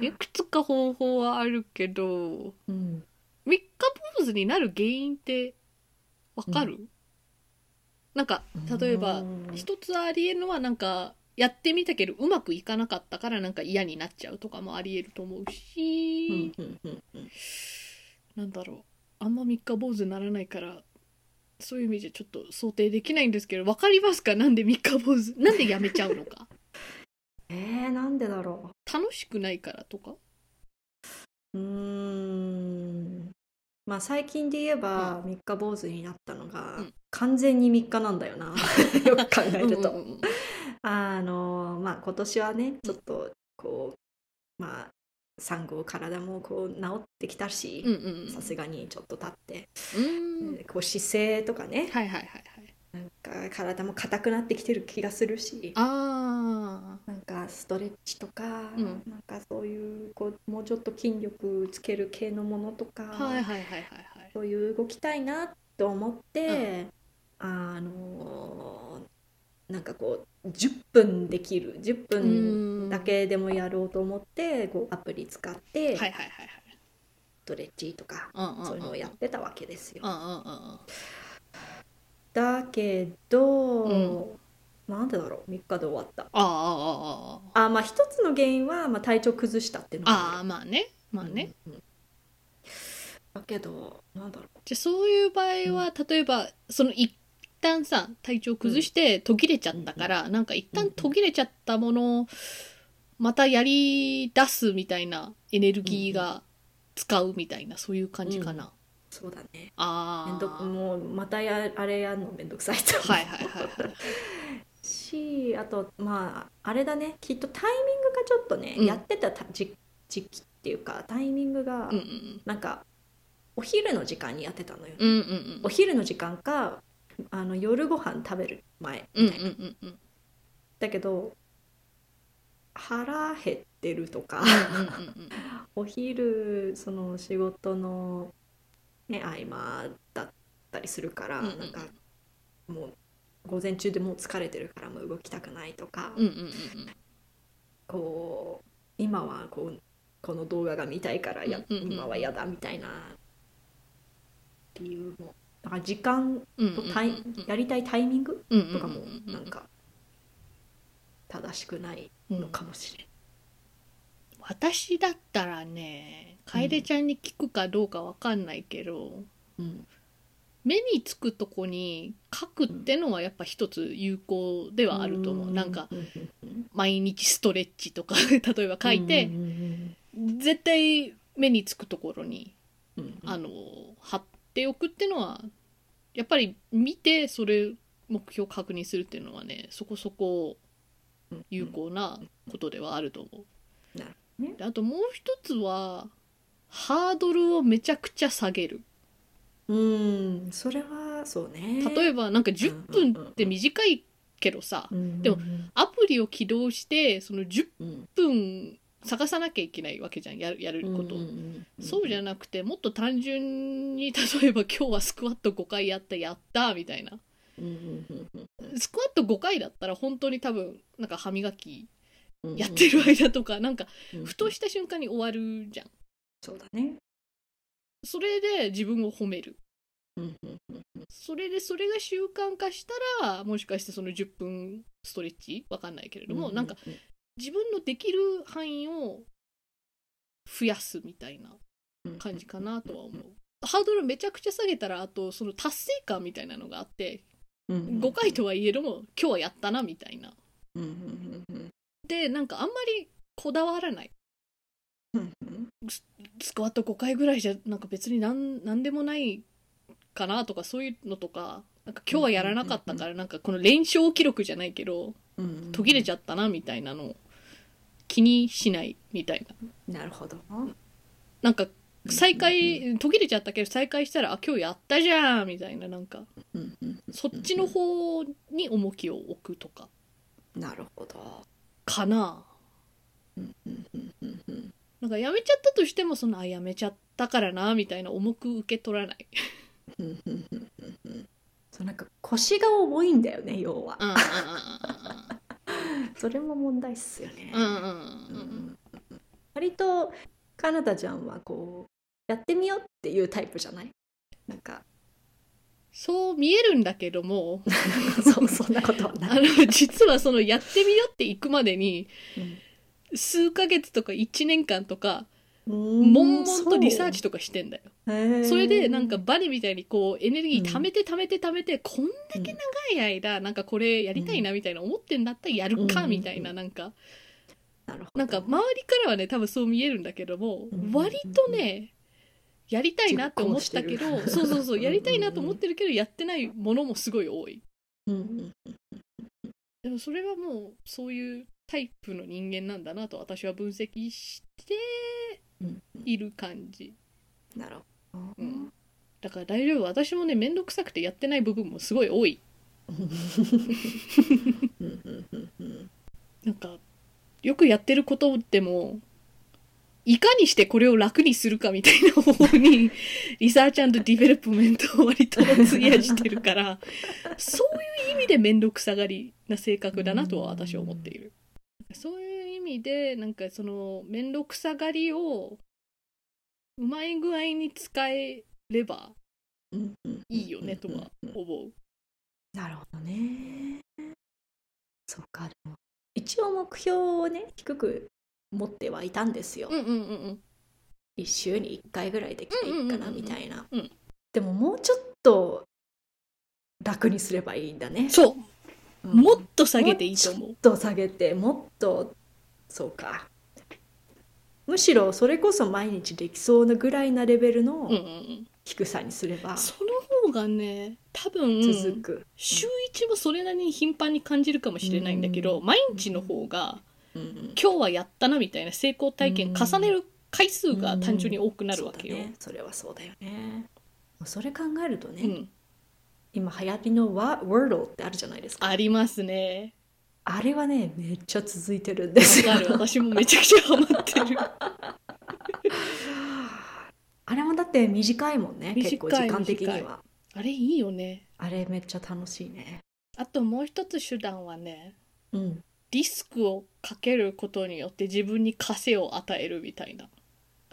いくつか方法はあるけどうん。三日坊主になる原因ってわかる、なんか例えばうん。一つありえるのはなんかやってみたけどうまくいかなかったからなんか嫌になっちゃうとかもありえると思ううんし、なんだろう。あんま三日坊主にならないからそういう意味じゃちょっと想定できないんですけどわかりますか？なんで三日坊主？なんでやめちゃうのか？えー、なんでだろ楽しくないからとか？うん。まあ最近で言えば三日坊主になったのが、うん。完全に3日なんだよな。よく考えると。うんうんうんあのまあ今年はねちょっとこうまあ産後体もこう治ってきたしうんうんうん。さすがにちょっと経って、こう姿勢とかねはいはいはいはい。なんか体も硬くなってきてる気がするしあなんかストレッチとか、うん。なんかそういうこうもうちょっと筋力つける系のものとか、あはいはいはいはいはい。そういう動きたいなと思って、あのなんかこう10分できる10分だけでもやろうと思ってこうアプリ使って、ストレッチとかうんうんうん。そういうのをやってたわけですよ。うんうんうんうん。だけど、うん。なんでだろう3日で終わった。ああまあ一つの原因は、まあ、体調崩したっていうのがああまあね。まあね、うんうんだけどなんだろじゃあそういう場合は例えばその一旦さ体調崩して途切れちゃったから、なんか一旦途切れちゃったものをまたやり出すみたいなエネルギーが使うみたいなそういう感じかな、うそうだね。ああもうまたやあれやるのめんどくさいとはいはいはいはい。しあとまああれだね。きっとタイミングがちょっとね、うん。やってたた時時期っていうかタイミングが、うんうん。なんかお昼の時間にやってたのよ、うんうんうん。お昼の時間かあの夜ご飯食べる前うんうんみたいな、うんうんだけど腹減ってるとか、お昼その仕事の、ね、合間だったりするから、うんうんうん。なんかもう午前中でもう疲れてるからもう動きたくないとか、うんうんうんうん。こう今はこうこの動画が見たいからや、うんうんうん今は嫌だみたいな理由もだから時間うんとタイ、やりたいタイミングとかもなんか正しくないのかもしれん。私だったらね楓ちゃんに聞くかどうかわかんないけど、うん目につくとこに書くってのはやっぱ一つ有効ではあると思う、なんか毎日ストレッチとか 例えば書いて、絶対目につくところにあの貼っておくっていうのはやっぱり見てそれ目標確認するっていうのはねそこそこ有効なことではあると思う。なるほどあともう一つはハードルをめちゃくちゃ下げる。うんそれはそうね例えばなんか10分って短いけどさでもアプリを起動してその10分探さなきゃいけないわけじゃん。やるやること、そうじゃなくてもっと単純に例えば今日はスクワット5回やったやったみたいな。スクワット5回だったら本当に多分なんか歯磨きやってる間とかなんかふとした瞬間に終わるじゃん。そうだね。それで自分を褒める。それでそれが習慣化したらもしかしてその10分ストレッチ？わかんないけれども、なんか自分のできる範囲を増やすみたいな感じかなとは思う。ハードルめちゃくちゃ下げたらあとその達成感みたいなのがあって5回とはいえども今日はやったなみたいな。でなんかあんまりこだわらない。スクワット5回ぐらいじゃなんか別になんなんでもないかなとかそういうのとかなんか今日はやらなかったからなんかこの連勝記録じゃないけど途切れちゃったなみたいなの気にしないみたいな。なるほど。なんか再開途切れちゃったけど再開したらあ今日やったじゃんみたいななんか。そっちの方に重きを置くとか。なるほど。かな。なんかやめちゃったとしてもそのあやめちゃったからなみたいな重く受け取らない。そうなんか腰が重いんだよね要は。うんうん それも問題っすよね。うんうんうん。うん。割とかなたちゃんはこうやってみようっていうタイプじゃない？なんか。そう見えるんだけども。そうそんなことはあない、の実はそのやってみようって行くまでにうん。数ヶ月とか1年間とかうん悶々とリサーチとかしてんだよ。それでなんかバネみたいにこうエネルギー貯めて貯めて貯めて、こんだけ長い間なんかこれやりたいなみたいな思ってんだったらやるかうんみたいななんか。なるほど。なんか周りからはね多分そう見えるんだけどもうん。割とねやりたいなって思ったけどそうそうそうやりたいなとうんうんうん思ってるけどやってないものもすごい多い。うん。うん。でもそれはもうそういうタイプの人間なんだなと私は分析してうんいる感じ。なるほど、うん。だから大丈夫。私もね面倒くさくてやってない部分もすごい多い。なんかよくやってることでもいかにしてこれを楽にするかみたいな方法に research development を割と費やしてるからそういう意味で面倒くさがりな性格だなとは私は思っている。そういう意味でなんかその面倒くさがりをうまい具合に使えればいいよねとは思う。なるほどね。そうかでも一応目標をね低く持ってはいたんですよ、うんうんうんうん。一週に1回ぐらいできていいかなみたいな、うん。でももうちょっと楽にすればいいんだね、そううん。もっと下げていいと思う。もっ。と下げてもっとそうか。むしろそれこそ毎日できそうなぐらいなレベルうんうのんうん。低さにすればその方がね多分続く、週1もそれなりに頻繁に感じるかもしれないんだけど、うん。毎日の方がうんうん。今日はやったなみたいな成功体験重ねる回数が単純に多くなるわけよ。ね、それはそうだよね。それ考えるとね、うん、今流行りのワ Wordle ってあるじゃないですかありますね。あれはねめっちゃ続いてるんですよ私もめちゃくちゃハマってる。あれもだって短いもんね結構時間的にはあれいいよね。あれめっちゃ楽しいねあともう一つ手段はねうんリスクをかけることによって自分に枷を与えるみたいな。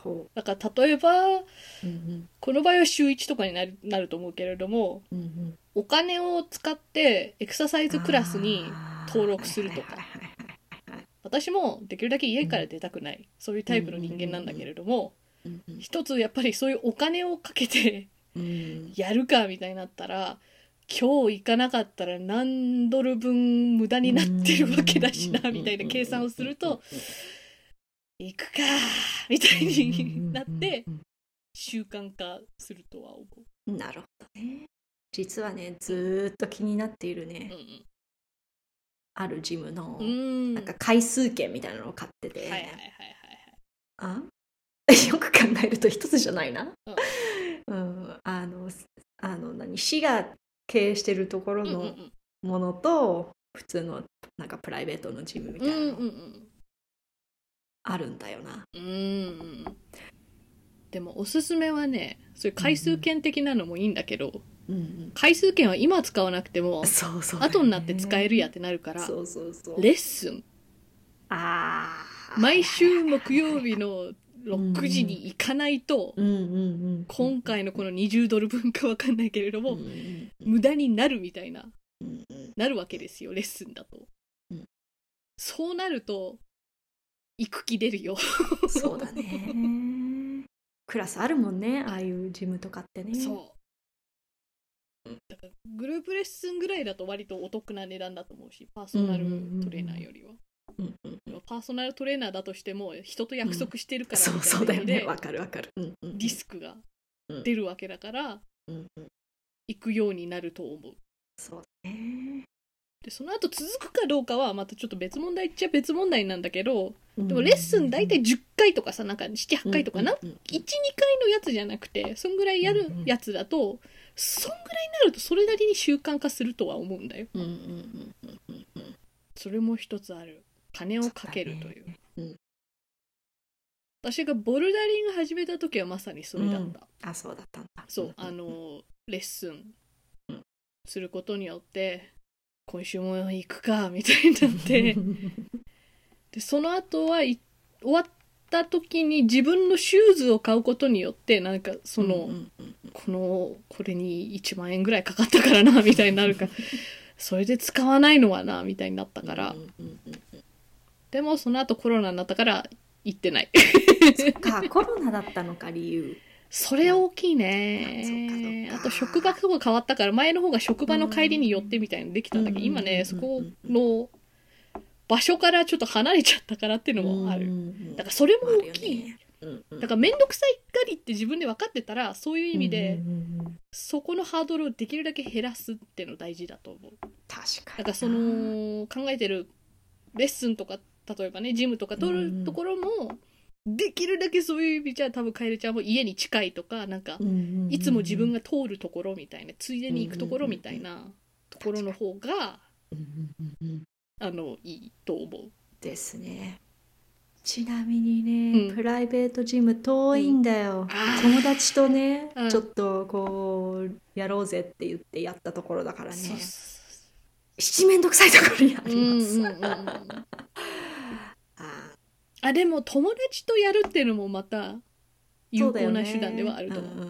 ほだから例えばううん。この場合は週1とかになるなると思うけれどもうんうん。うんお金を使ってエクササイズクラスに登録するとか。私もできるだけ家から出たくない、そういうタイプの人間なんだけれども、うんうん一つやっぱりそういうお金をかけてうん。やるかみたいになったら今日行かなかったら何ドル分無駄になってるわけだしなみたいな計算をすると行くかみたいになって習慣化するとは思う。なるほどね。実はねずーっと気になっているね、うんあるジムの、うん、うんなんか回数券みたいなのを買ってて、あ？よく考えると一つじゃないな、はい。うん、あのあの何？市が経営してるところうんうんうのん。ものと、普通のなんかプライベートのジムみたいなうんうのんあるんだよな、うん。うんでもおすすめはねそういう回数券的なのもいいんだけど、うん回数券は今使わなくてもそうそう。ね、後になって使えるやってなるからそうそうそう。レッスン。あー。毎週木曜日の6時に行かないとうんうんうん。今回のこの20ドル分かわかんないけれどもうんうん。無駄になるみたいなうんうん。なるわけですよレッスンだと。うん。そうなると行く気出るよ。そうだね。クラスあるもんねああいうジムとかってね。そう。だからグループレッスンぐらいだと割とお得な値段だと思うしパーソナルトレーナーよりは、うんうんパーソナルトレーナーだとしても人と約束してるからそうだよね。わかるわかる、うんうんうん。リスクが出るわけだからうんうん。行くようになると思う。そうだねでその後続くかどうかはまたちょっと別問題っちゃ別問題なんだけどででもレッスン大体10回とかさなんか78回とかな、うんうんうん。12回のやつじゃなくてそんぐらいやるやつだとそんぐらいになるとそれなりに習慣化するとは思うんだよ。うんうんうんうんうんうん。それも一つある。金をかけるという。ね。うん。私がボルダリング始めた時はまさにそれだった、あそうだったんだ。そうあのレッスンうん。することによって今週も行くかみたいになって。でその後はい終わった時に自分のシューズを買うことによってなんかその、うんうんうんこのこれに1万円ぐらいかかったからなみたいになるから。それで使わないのはなみたいになったから、うんうんうん。でもその後コロナになったから行ってない。そっかコロナだったのか理由それ大きいね。あと職場とか変わったから前の方が職場の帰りに寄ってみたいにできたんだけどうん今ねうんそこの場所からちょっと離れちゃったからっていうのもある。だからそれも大きいだから面倒くさいがりって自分で分かってたらそういう意味でそこのハードルをできるだけ減らすっていうの大事だと思う。確かにだからその考えてるレッスンとか例えばねジムとか取るところもできるだけそういう意味じゃ多分カエルちゃんも家に近いとかなんかいつも自分が通るところみたいなついでに行くところみたいなところの方がうんうんうんうん。あのいいと思う。ですね。ちなみにね、うん。プライベートジム遠いんだよ、あー。友達とね、うん。ちょっとこうやろうぜって言ってやったところだからね。七面倒くさいところにあります、あでも友達とやるっていうのもまたー有効な手段ではあると思う。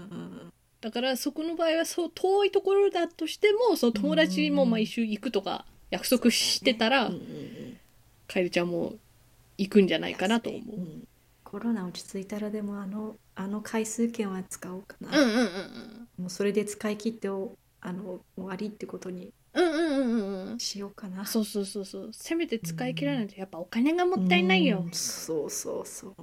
だからそこの場合はそう遠いところだとしてもその友達も毎週行くとか約束してたら、カエルちゃんも行くんじゃないかなと思う。ん。コロナ落ち着いたらでもあのあの回数券は使おうかな、もうそれで使い切っておあの終わりってことにうんうんうんうんうん。しようかな。そうそうそうそう。せめて使い切らないとやっぱお金がもったいないよ、うん。そうそうそう。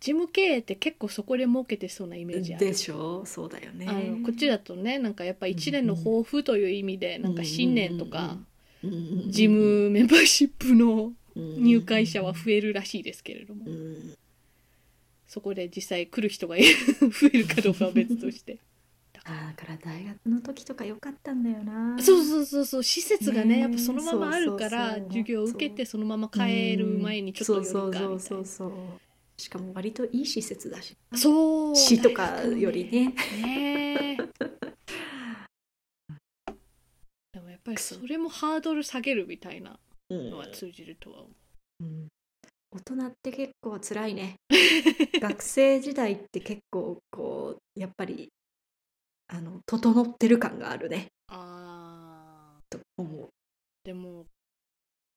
ジム経営って結構そこで儲けてそうなイメージある。でしょ？そうだよね。あのこっちだとねなんかやっぱ1年の抱負という意味でなんか新年とかジムメンバーシップの入会者は増えるらしいですけれども。うん。そこで実際来る人が 増えるかどうかは別としてあだから大学の時とか良かったんだよな。そうそうそうそう。施設がねね。やっぱそのままあるから授業を受けてそのまま帰る前にちょっと寄るかみたいな。そうそうそうそう。しかも割といい施設だしそう。市とかよりね。ねでもやっぱりそれもハードル下げるみたいなうん。のは通じるとは思う。うん。大人って結構辛いね。学生時代って結構こうやっぱりあの整ってる感があるね。あー。と思う。でも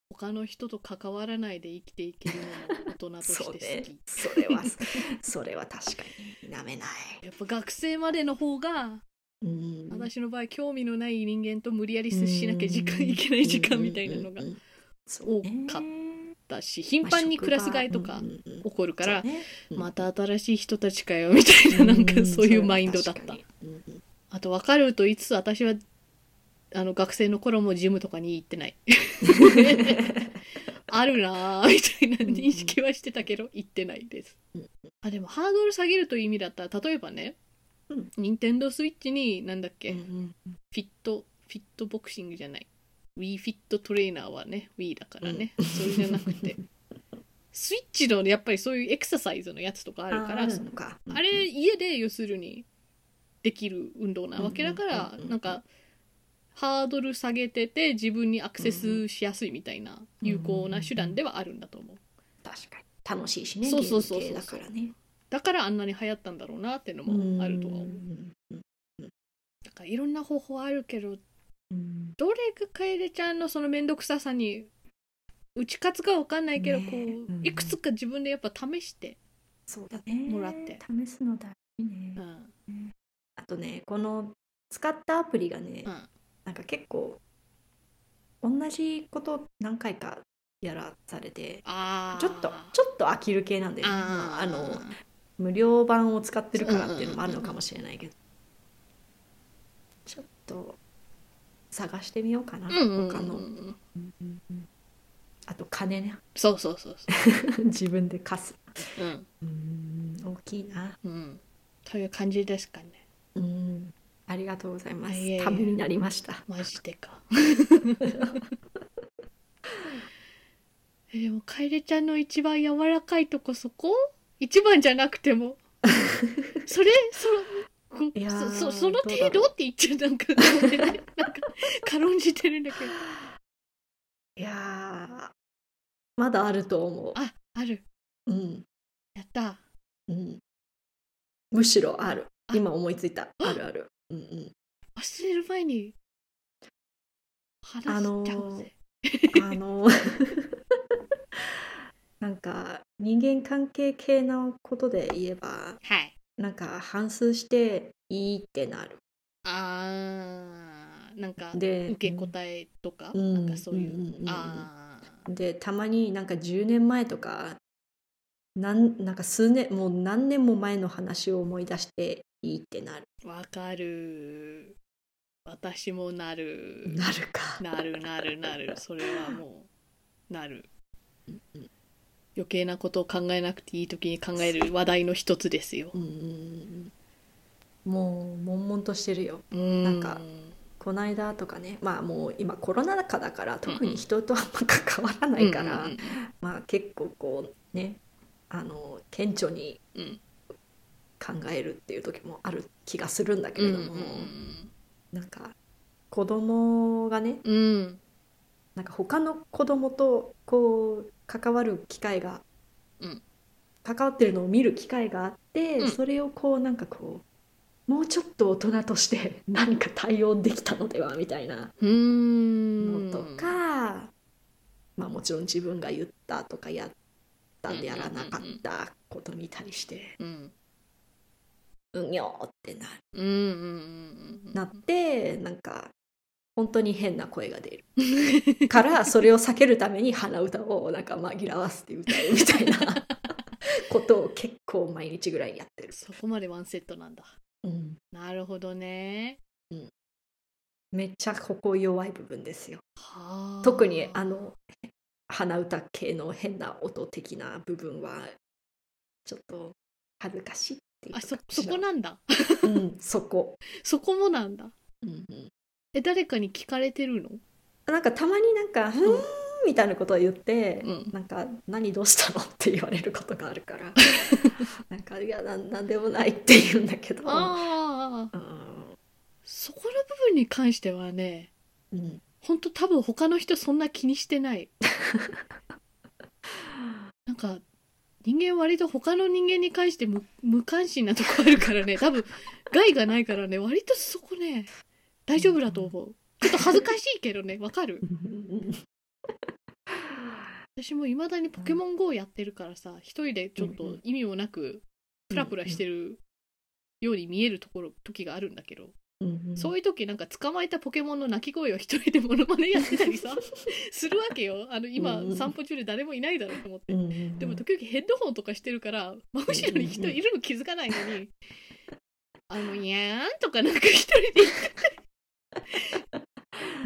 お他の人と関わらないで生きていけるのも大人とそうして好き、ね。それは それは確かになめない、やっぱ学生までの方がうん。私の場合興味のない人間と無理やり接しなきゃ時間いけない時間みたいなのが多かっだし頻繁にクラス替えとか起こるから、また新しい人たちかよみたいななんかそういうマインドだった。うんあと分かると言いつつ私はあの学生の頃もジムとかに行ってない。あるなぁみたいな認識はしてたけど行ってないです。うんあでもハードル下げるという意味だったら例えばね、うん。任天堂スイッチになんだっけ、うんうんフィットフィットボクシングじゃない。Wii フィットトレーナーはね Wii だからね、それじゃなくて。スイッチのやっぱりそういうエクササイズのやつとかあるからあるのか。あれ家で要するにできる運動なわけだからなんかハードル下げてて自分にアクセスしやすいみたいな有効な手段ではあるんだと思う。確かに。楽しいしねそうそうそうそうだからね。だからあんなに流行ったんだろうなっていうのもあるとは思う。うんだからいろんな方法あるけどうん。どれが楓ちゃんのその面倒くささに打ち勝つかわかんないけど、ねこううん。いくつか自分でやっぱ試して、もらって。試すの大事ね。うん。あとねこの使ったアプリがねうん。なんか結構同じこと何回かやらされてちょっとちょっと飽きる系なんで、ね、あーまあ、あの無料版を使ってるからっていうのもあるのかもしれないけど、ちょっと探してみようかな、うんうんうん他の、うんあと金ね。そうそうそうそ 自分で貸す。ううん。うん大きいな。うん。という感じですかねうん。ありがとうございます。ためになりました。マジでか。えでも楓ちゃんの一番柔らかいとこそこ？一番じゃなくても？それ？そのこそそその程度？って言っちゃうなんかなんか軽んじてるんだけど。いやーまだあると思あある。ううん。やった。うん。むしろある。あ今思いついた。あるある。うんうん。忘れる前に話しちゃうぜ、あの なんか人間関係系のことで言えばはい。なんか反数していいってなる。あーなんかで受け答えとか、うんなんかそういう、うんうんあでたまになんか10年前とかなんなんか数年もう何年も前の話を思い出していいってなる。ーわかる。私もなる。なるか。なるなるなる。それはもうなる。余計なことを考えなくていい時に考える話題の一つですよ。うんもう悶々としてるよ。うん。なんかこの間とかねまあもう今コロナ禍だから特に人とあんま関わらないから、まあ結構こうねあの顕著にうん考えるっていう時もある気がするんだけうんれども、なんか子供がねうん。うんなんか他の子供とこう関わる機会が、うん。関わってるのを見る機会があって、うん。それをこうなんかこうもうちょっと大人として 何か対応できたのではみたいなうーん。のとか、まあもちろん自分が言ったとかやったうんうんうんうんやらなかったことに対して。うん「うんよ」ってなうんうんうんうん。なってなんか本当に変な声が出る。からそれを避けるために鼻歌をなんか紛らわせて歌うみたいな ことを結構毎日ぐらいやってる。そこまでワンセットなんだ。うん。なるほどね。めっちゃここ弱い部分ですよ。はあ。特にあの鼻歌系の変な音的な部分はちょっと恥ずかしいあそそこなんだ。うんそこ、そこもなんだ。うんうん。え誰かに聞かれてるの？なんかたまになんか「ふーん」みたいなことを言って、うん。なんか「何どうしたの?」って言われることがあるから。なんか「いやななんでもない」って言うんだけど。ああうん。そこの部分に関してはねうん。本当多分他の人そんな気にしてない。なんか人間割と他の人間に関して無無関心なとこあるからね。多分害がないからね。割とそこね大丈夫だと思う。ちょっと恥ずかしいけどね。わかる？私もいまだにポケモン GO やってるからさ一人でちょっとん意味もなくプラプラしてるように見えるところ時があるんだけど、うんうん。そういう時なんか捕まえたポケモンの鳴き声を一人でモノマネやってたりさ するわけよ。あの今、うんうん。散歩中で誰もいないだろうと思って。うんうん。うんでも時々ヘッドホンとかしてるから真後ろに人いるの気づかないのに「あのにゃーん」とかなんか一人で言って。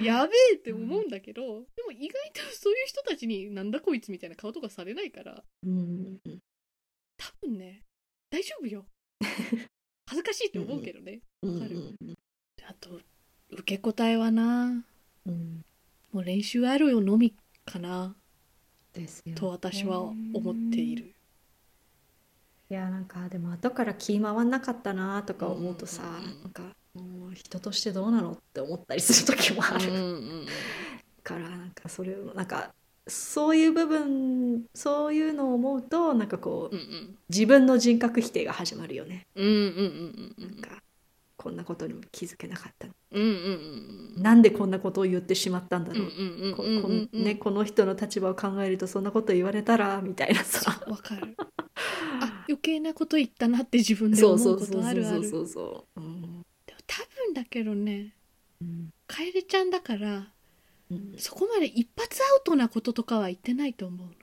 やべえって思うんだけどでも意外とそういう人たちになんだこいつみたいな顔とかされないからうんうん多分ね大丈夫よ。恥ずかしいって思うけどね。うんわかるうんあと受け答えはな。うん。もう練習あるよのみかな。ですよと私は思っている。いやなんかでも後から気回んなかったなとか思うとさ、うんうんうん。なんかもう人としてどうなのって思ったりする時もある、うんうんからなんかそれをなんかそういう部分そういうのを思うとなんかこう、うんうん。自分の人格否定が始まるよね、うんうんうんうん。なんかこんなことにも気づけなかったうんうんうんうん。なんでこんなことを言ってしまったんだろう、この人の立場を考えるとそんなこと言われたら みたいなさ。わかるあ余計なこと言ったなって自分で思そううそうことあるある。そうそうそううん。でも多分だけどねうん。楓ちゃんだからうん。そこまで一発アウトなこととかは言ってないと思うの。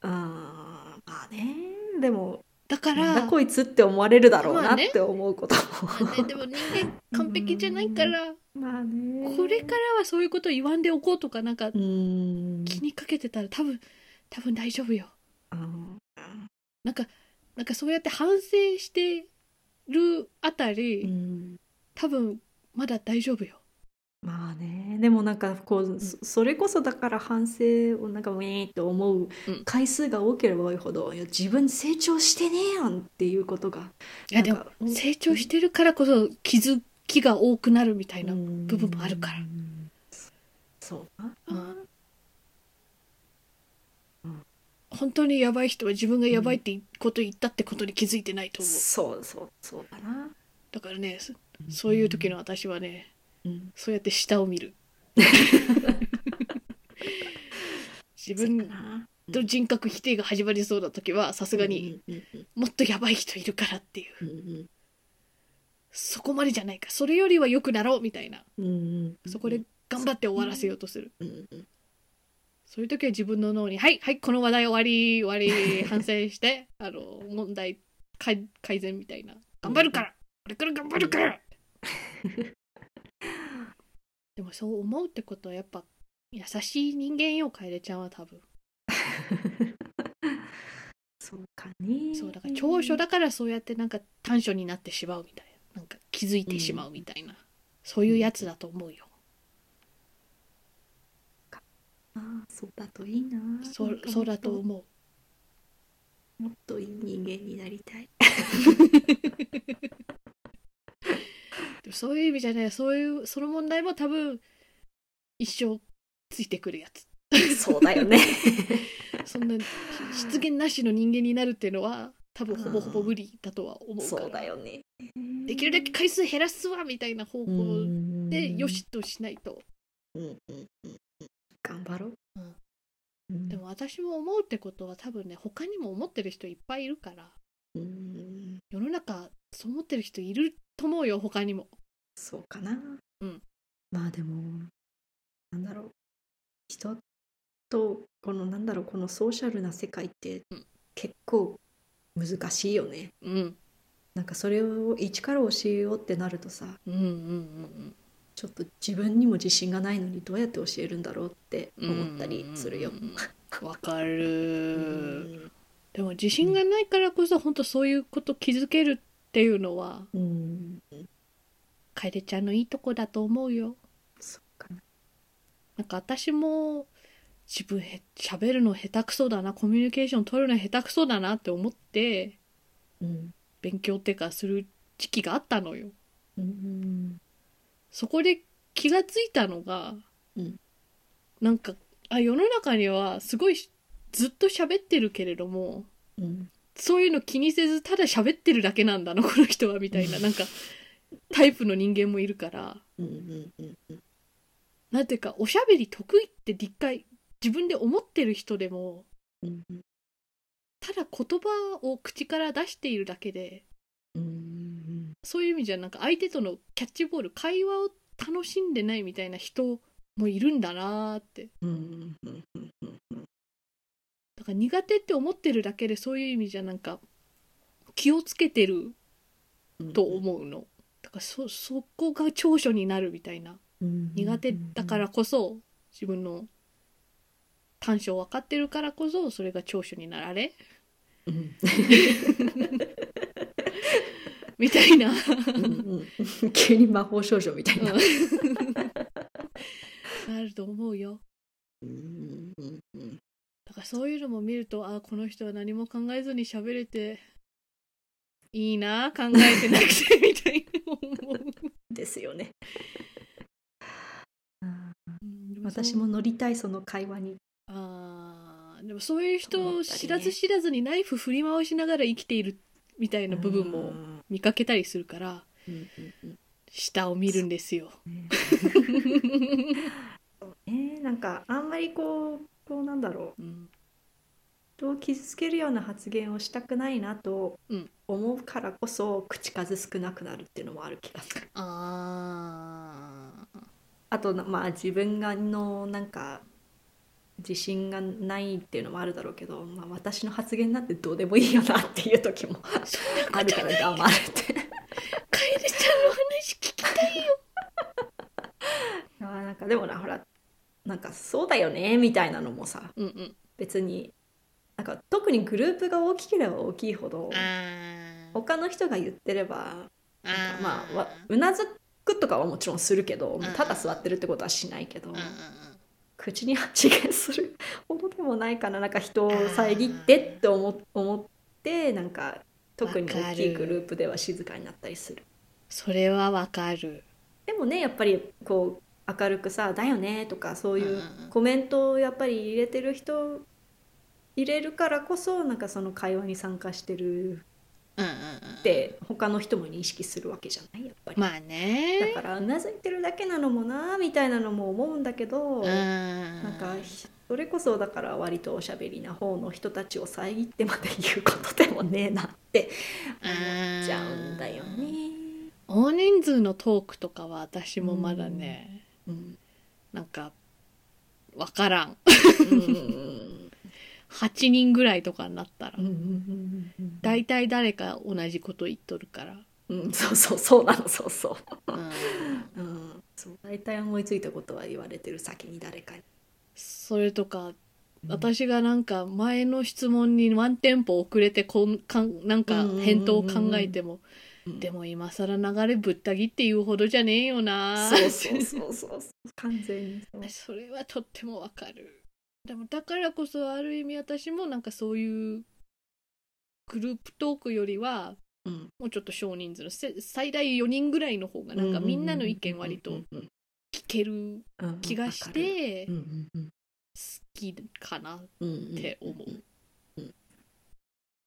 あーまあね。でもだかなんだらこいつって思われるだろうなって思うことも、まあねでも人間完璧じゃないから まあね。これからはそういうこと言わんでおこうとかなんかうん。気にかけてたら多分多分大丈夫よ。なんかなんかそうやって反省してるあたり、うん。多分まだ大丈夫よまあね。でもなんかこうそそれこそだから反省をなんかウィーンって思ううん。回数が多ければ多いほどいや自分成長してねえやんっていうことがいやでも成長してるからこそ気づきが多くなるみたいな、うん部分もあるから。そうなうん。うん。本当にやばい人は自分がやばいってこと言ったってことに気づいてないと思う、そうそうそうだな。だからねそそういう時の私はねうん。そうやって下を見る。自分そうだなと人格否定が始まりそうな時はさすがにもっとやばい人いるからっていう。うんうん。そこまでじゃないか。それよりは良くなろうみたいな。うんうんそこで頑張って終わらせようとする。うんうん。そういう時は自分の脳に「はいはいこの話題終わり終わり反省して あの問題改改善みたいな。頑張るから。これから頑張るから!」でもそう思うってことはやっぱ優しい人間よ楓ちゃんは多分。そうかね。そうだから長所だからそうやってなんか短所になってしまうみたいな。なんか気づいてしまうみたいな、そういうやつだと思うよ。ああそうだといいな。そそうだと思う。もっといい人間になりたい そういう意味じゃねそういうその問題も多分一生ついてくるやつ。そうだよね。そんな失言なしの人間になるっていうのは多分ほぼほぼ無理だとは思うから。そうだよね。できるだけ回数減らすわみたいな方法ででよしとしないと、うんうんうんうん。頑張ろう。うん。うん。でも私も思うってことは多分ね他にも思ってる人いっぱいいるから。うん。世の中そう思ってる人いると思うよ他にもそうかな。うん。まあでもなんだろう。人とこのなんだろうこのソーシャルな世界ってうん。結構難しいよね。うん。なんかそれを一から教えようってなるとさうんうんちょっと自分にも自信がないのにどうやって教えるんだろうってうんうん思ったりするよ。うん。うんうんわかうるん。でも自信がないからこそ本当そういうこと気づけるっていうのはうん楓ちゃんのいいとこだと思うよ。そうか。ななんか私も自分へ喋るの下手くそだな。コミュニケーション取るの下手くそだなって思ってうん。勉強ってかする時期があったのよ。うんそこで気がついたのが、うん。なんかあ世の中にはすごいずっと喋ってるけれどもうん。そういうの気にせずただ喋ってるだけなんだなこの人はみたいな。なんかタイプの人間もいるからうんうんうんうん。なんていうかおしゃべり得意って理解自分で思ってる人でもうんただ言葉を口から出しているだけでうんそういう意味じゃなんか相手とのキャッチボール会話を楽しんでないみたいな人もいるんだなーって。うんうんうんうん。だから苦手って思ってるだけでそういう意味じゃなんか気をつけてるうんと思うの。だからそそこが長所になるみたいな。うん。苦手だからこそ自分の短所を分かってるからこそそれが長所になられ？うん。みたいな。うんうん。急に魔法少女みたいな。なると思うよ。うんうんうんだからそういうのも見るとあこの人は何も考えずに喋れていいな考えてなくてみたいな思う、ですよね。私も乗りたいその会話に。あーでもそういう思人ったりね知らず知らずにナイフ振り回しながら生きているみたいな部分も見かけたりするからうん。うん。うん。下を見るん。ですよ。ねえーなん。かあん。まりこうこうなん。だろううん人を傷つけるような発言をしたくないなとうん思うからこそ口数少なくなるっていうのもある気がする。あーあとなまあ自分がのなんか自信がないっていうのもあるだろうけど、まあ、私の発言なんてどうでもいいよなっていう時もあるから黙るって。カエルちゃんの話聞きたいよ。あーなんかでもなほらなんかそうだよねみたいなのもさうんうん。別になんか特にグループが大きければ大きいほど他の人が言ってればあなんかーまあわうなずくとかはもちろんするけどん。ただ座ってるってことはしないけど口に発言する ほどでもないかな。なんか人を遮ってって思思ってなんか特に大きいグループでは静かになったりする。それはわかる。でもねやっぱりこう明るくさ「だよね」とかそういうコメントをやっぱり入れてる人入れるからこそなんかその会話に参加してるうんうんうんって他の人も認識するわけじゃないやっぱり。まあね。だからうなずいてるだけなのもなみたいなのも思うんだけど、うん。なんかそれこそだから割とおしゃべりな方の人たちを遮ってまで言うことでもねえなって思っちゃうんだよね。大人数のトークとかは私もまだね、うんなんかわからんうん8人ぐらいとかになったら大体誰か同じこと言っとるから、うんそうそうそうなのそうそう。ん、う、うん、そう大体思いついたことは言われてる先に誰かに。それとか私がなんか前の質問にワンテンポ遅れてこんかんなんか返答を考えても、うん。でも今更流れぶった切って言うほどじゃねえよなそうそうそうそう。完全にそれはとってもわかるでもだからこそある意味私もなんかそういうグループトークよりはうん。もうちょっと少人数のせ最大4人ぐらいの方がなんかみんなの意見割と聞ける気がして好うんうんうんきかなっう。んうんて思う。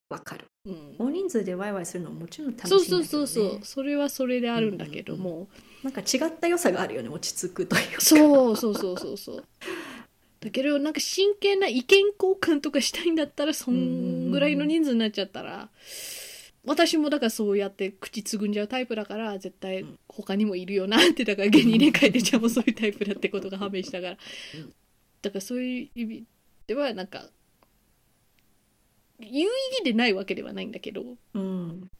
わかる。うん。大人数でワイワイするのももちろん楽しいんだそうけど、ね、そうそうそうそれはそれであるんだけども、なんか違った良さがあるよね落ち着くというか。そうそうそうそうそうだけどなんか真剣な意見交換とかしたいんだったらそんぐらいの人数になっちゃったら私もだからそうやって口つぐんじゃうタイプだから絶対他にもいるよなってだから芸人ね楓ちゃんもそういうタイプだってことが判明したから。うんだからそういう意味ではなんか有意義でないわけではないんだけどうん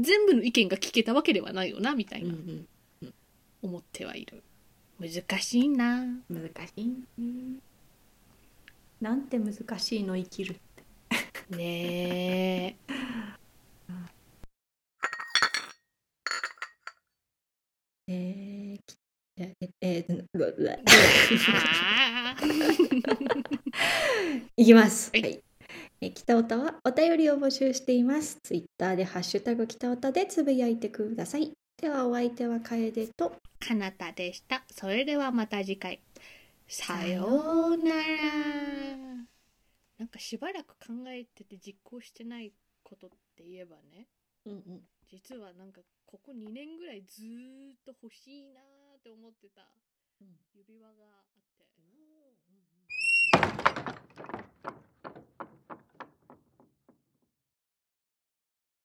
全部の意見が聞けたわけではないよなみたいうんうなん思ってはいる。難しいな。難しい。ねなんて難しいの生きるって。ねえ。えーきえーえーうわうわあーいきます。はいはい。えー北オタはお便りを募集しています。ツイッターでハッシュタグ北オタでつぶやいてください。ではお相手は楓とかなた。でした。それではまた。次回。さようなら。なんかしばらく考えてて実行してないことって言えばね、うんうん。実はなんかここ2年ぐらいずーっと欲しいなーって思ってた。指輪があって。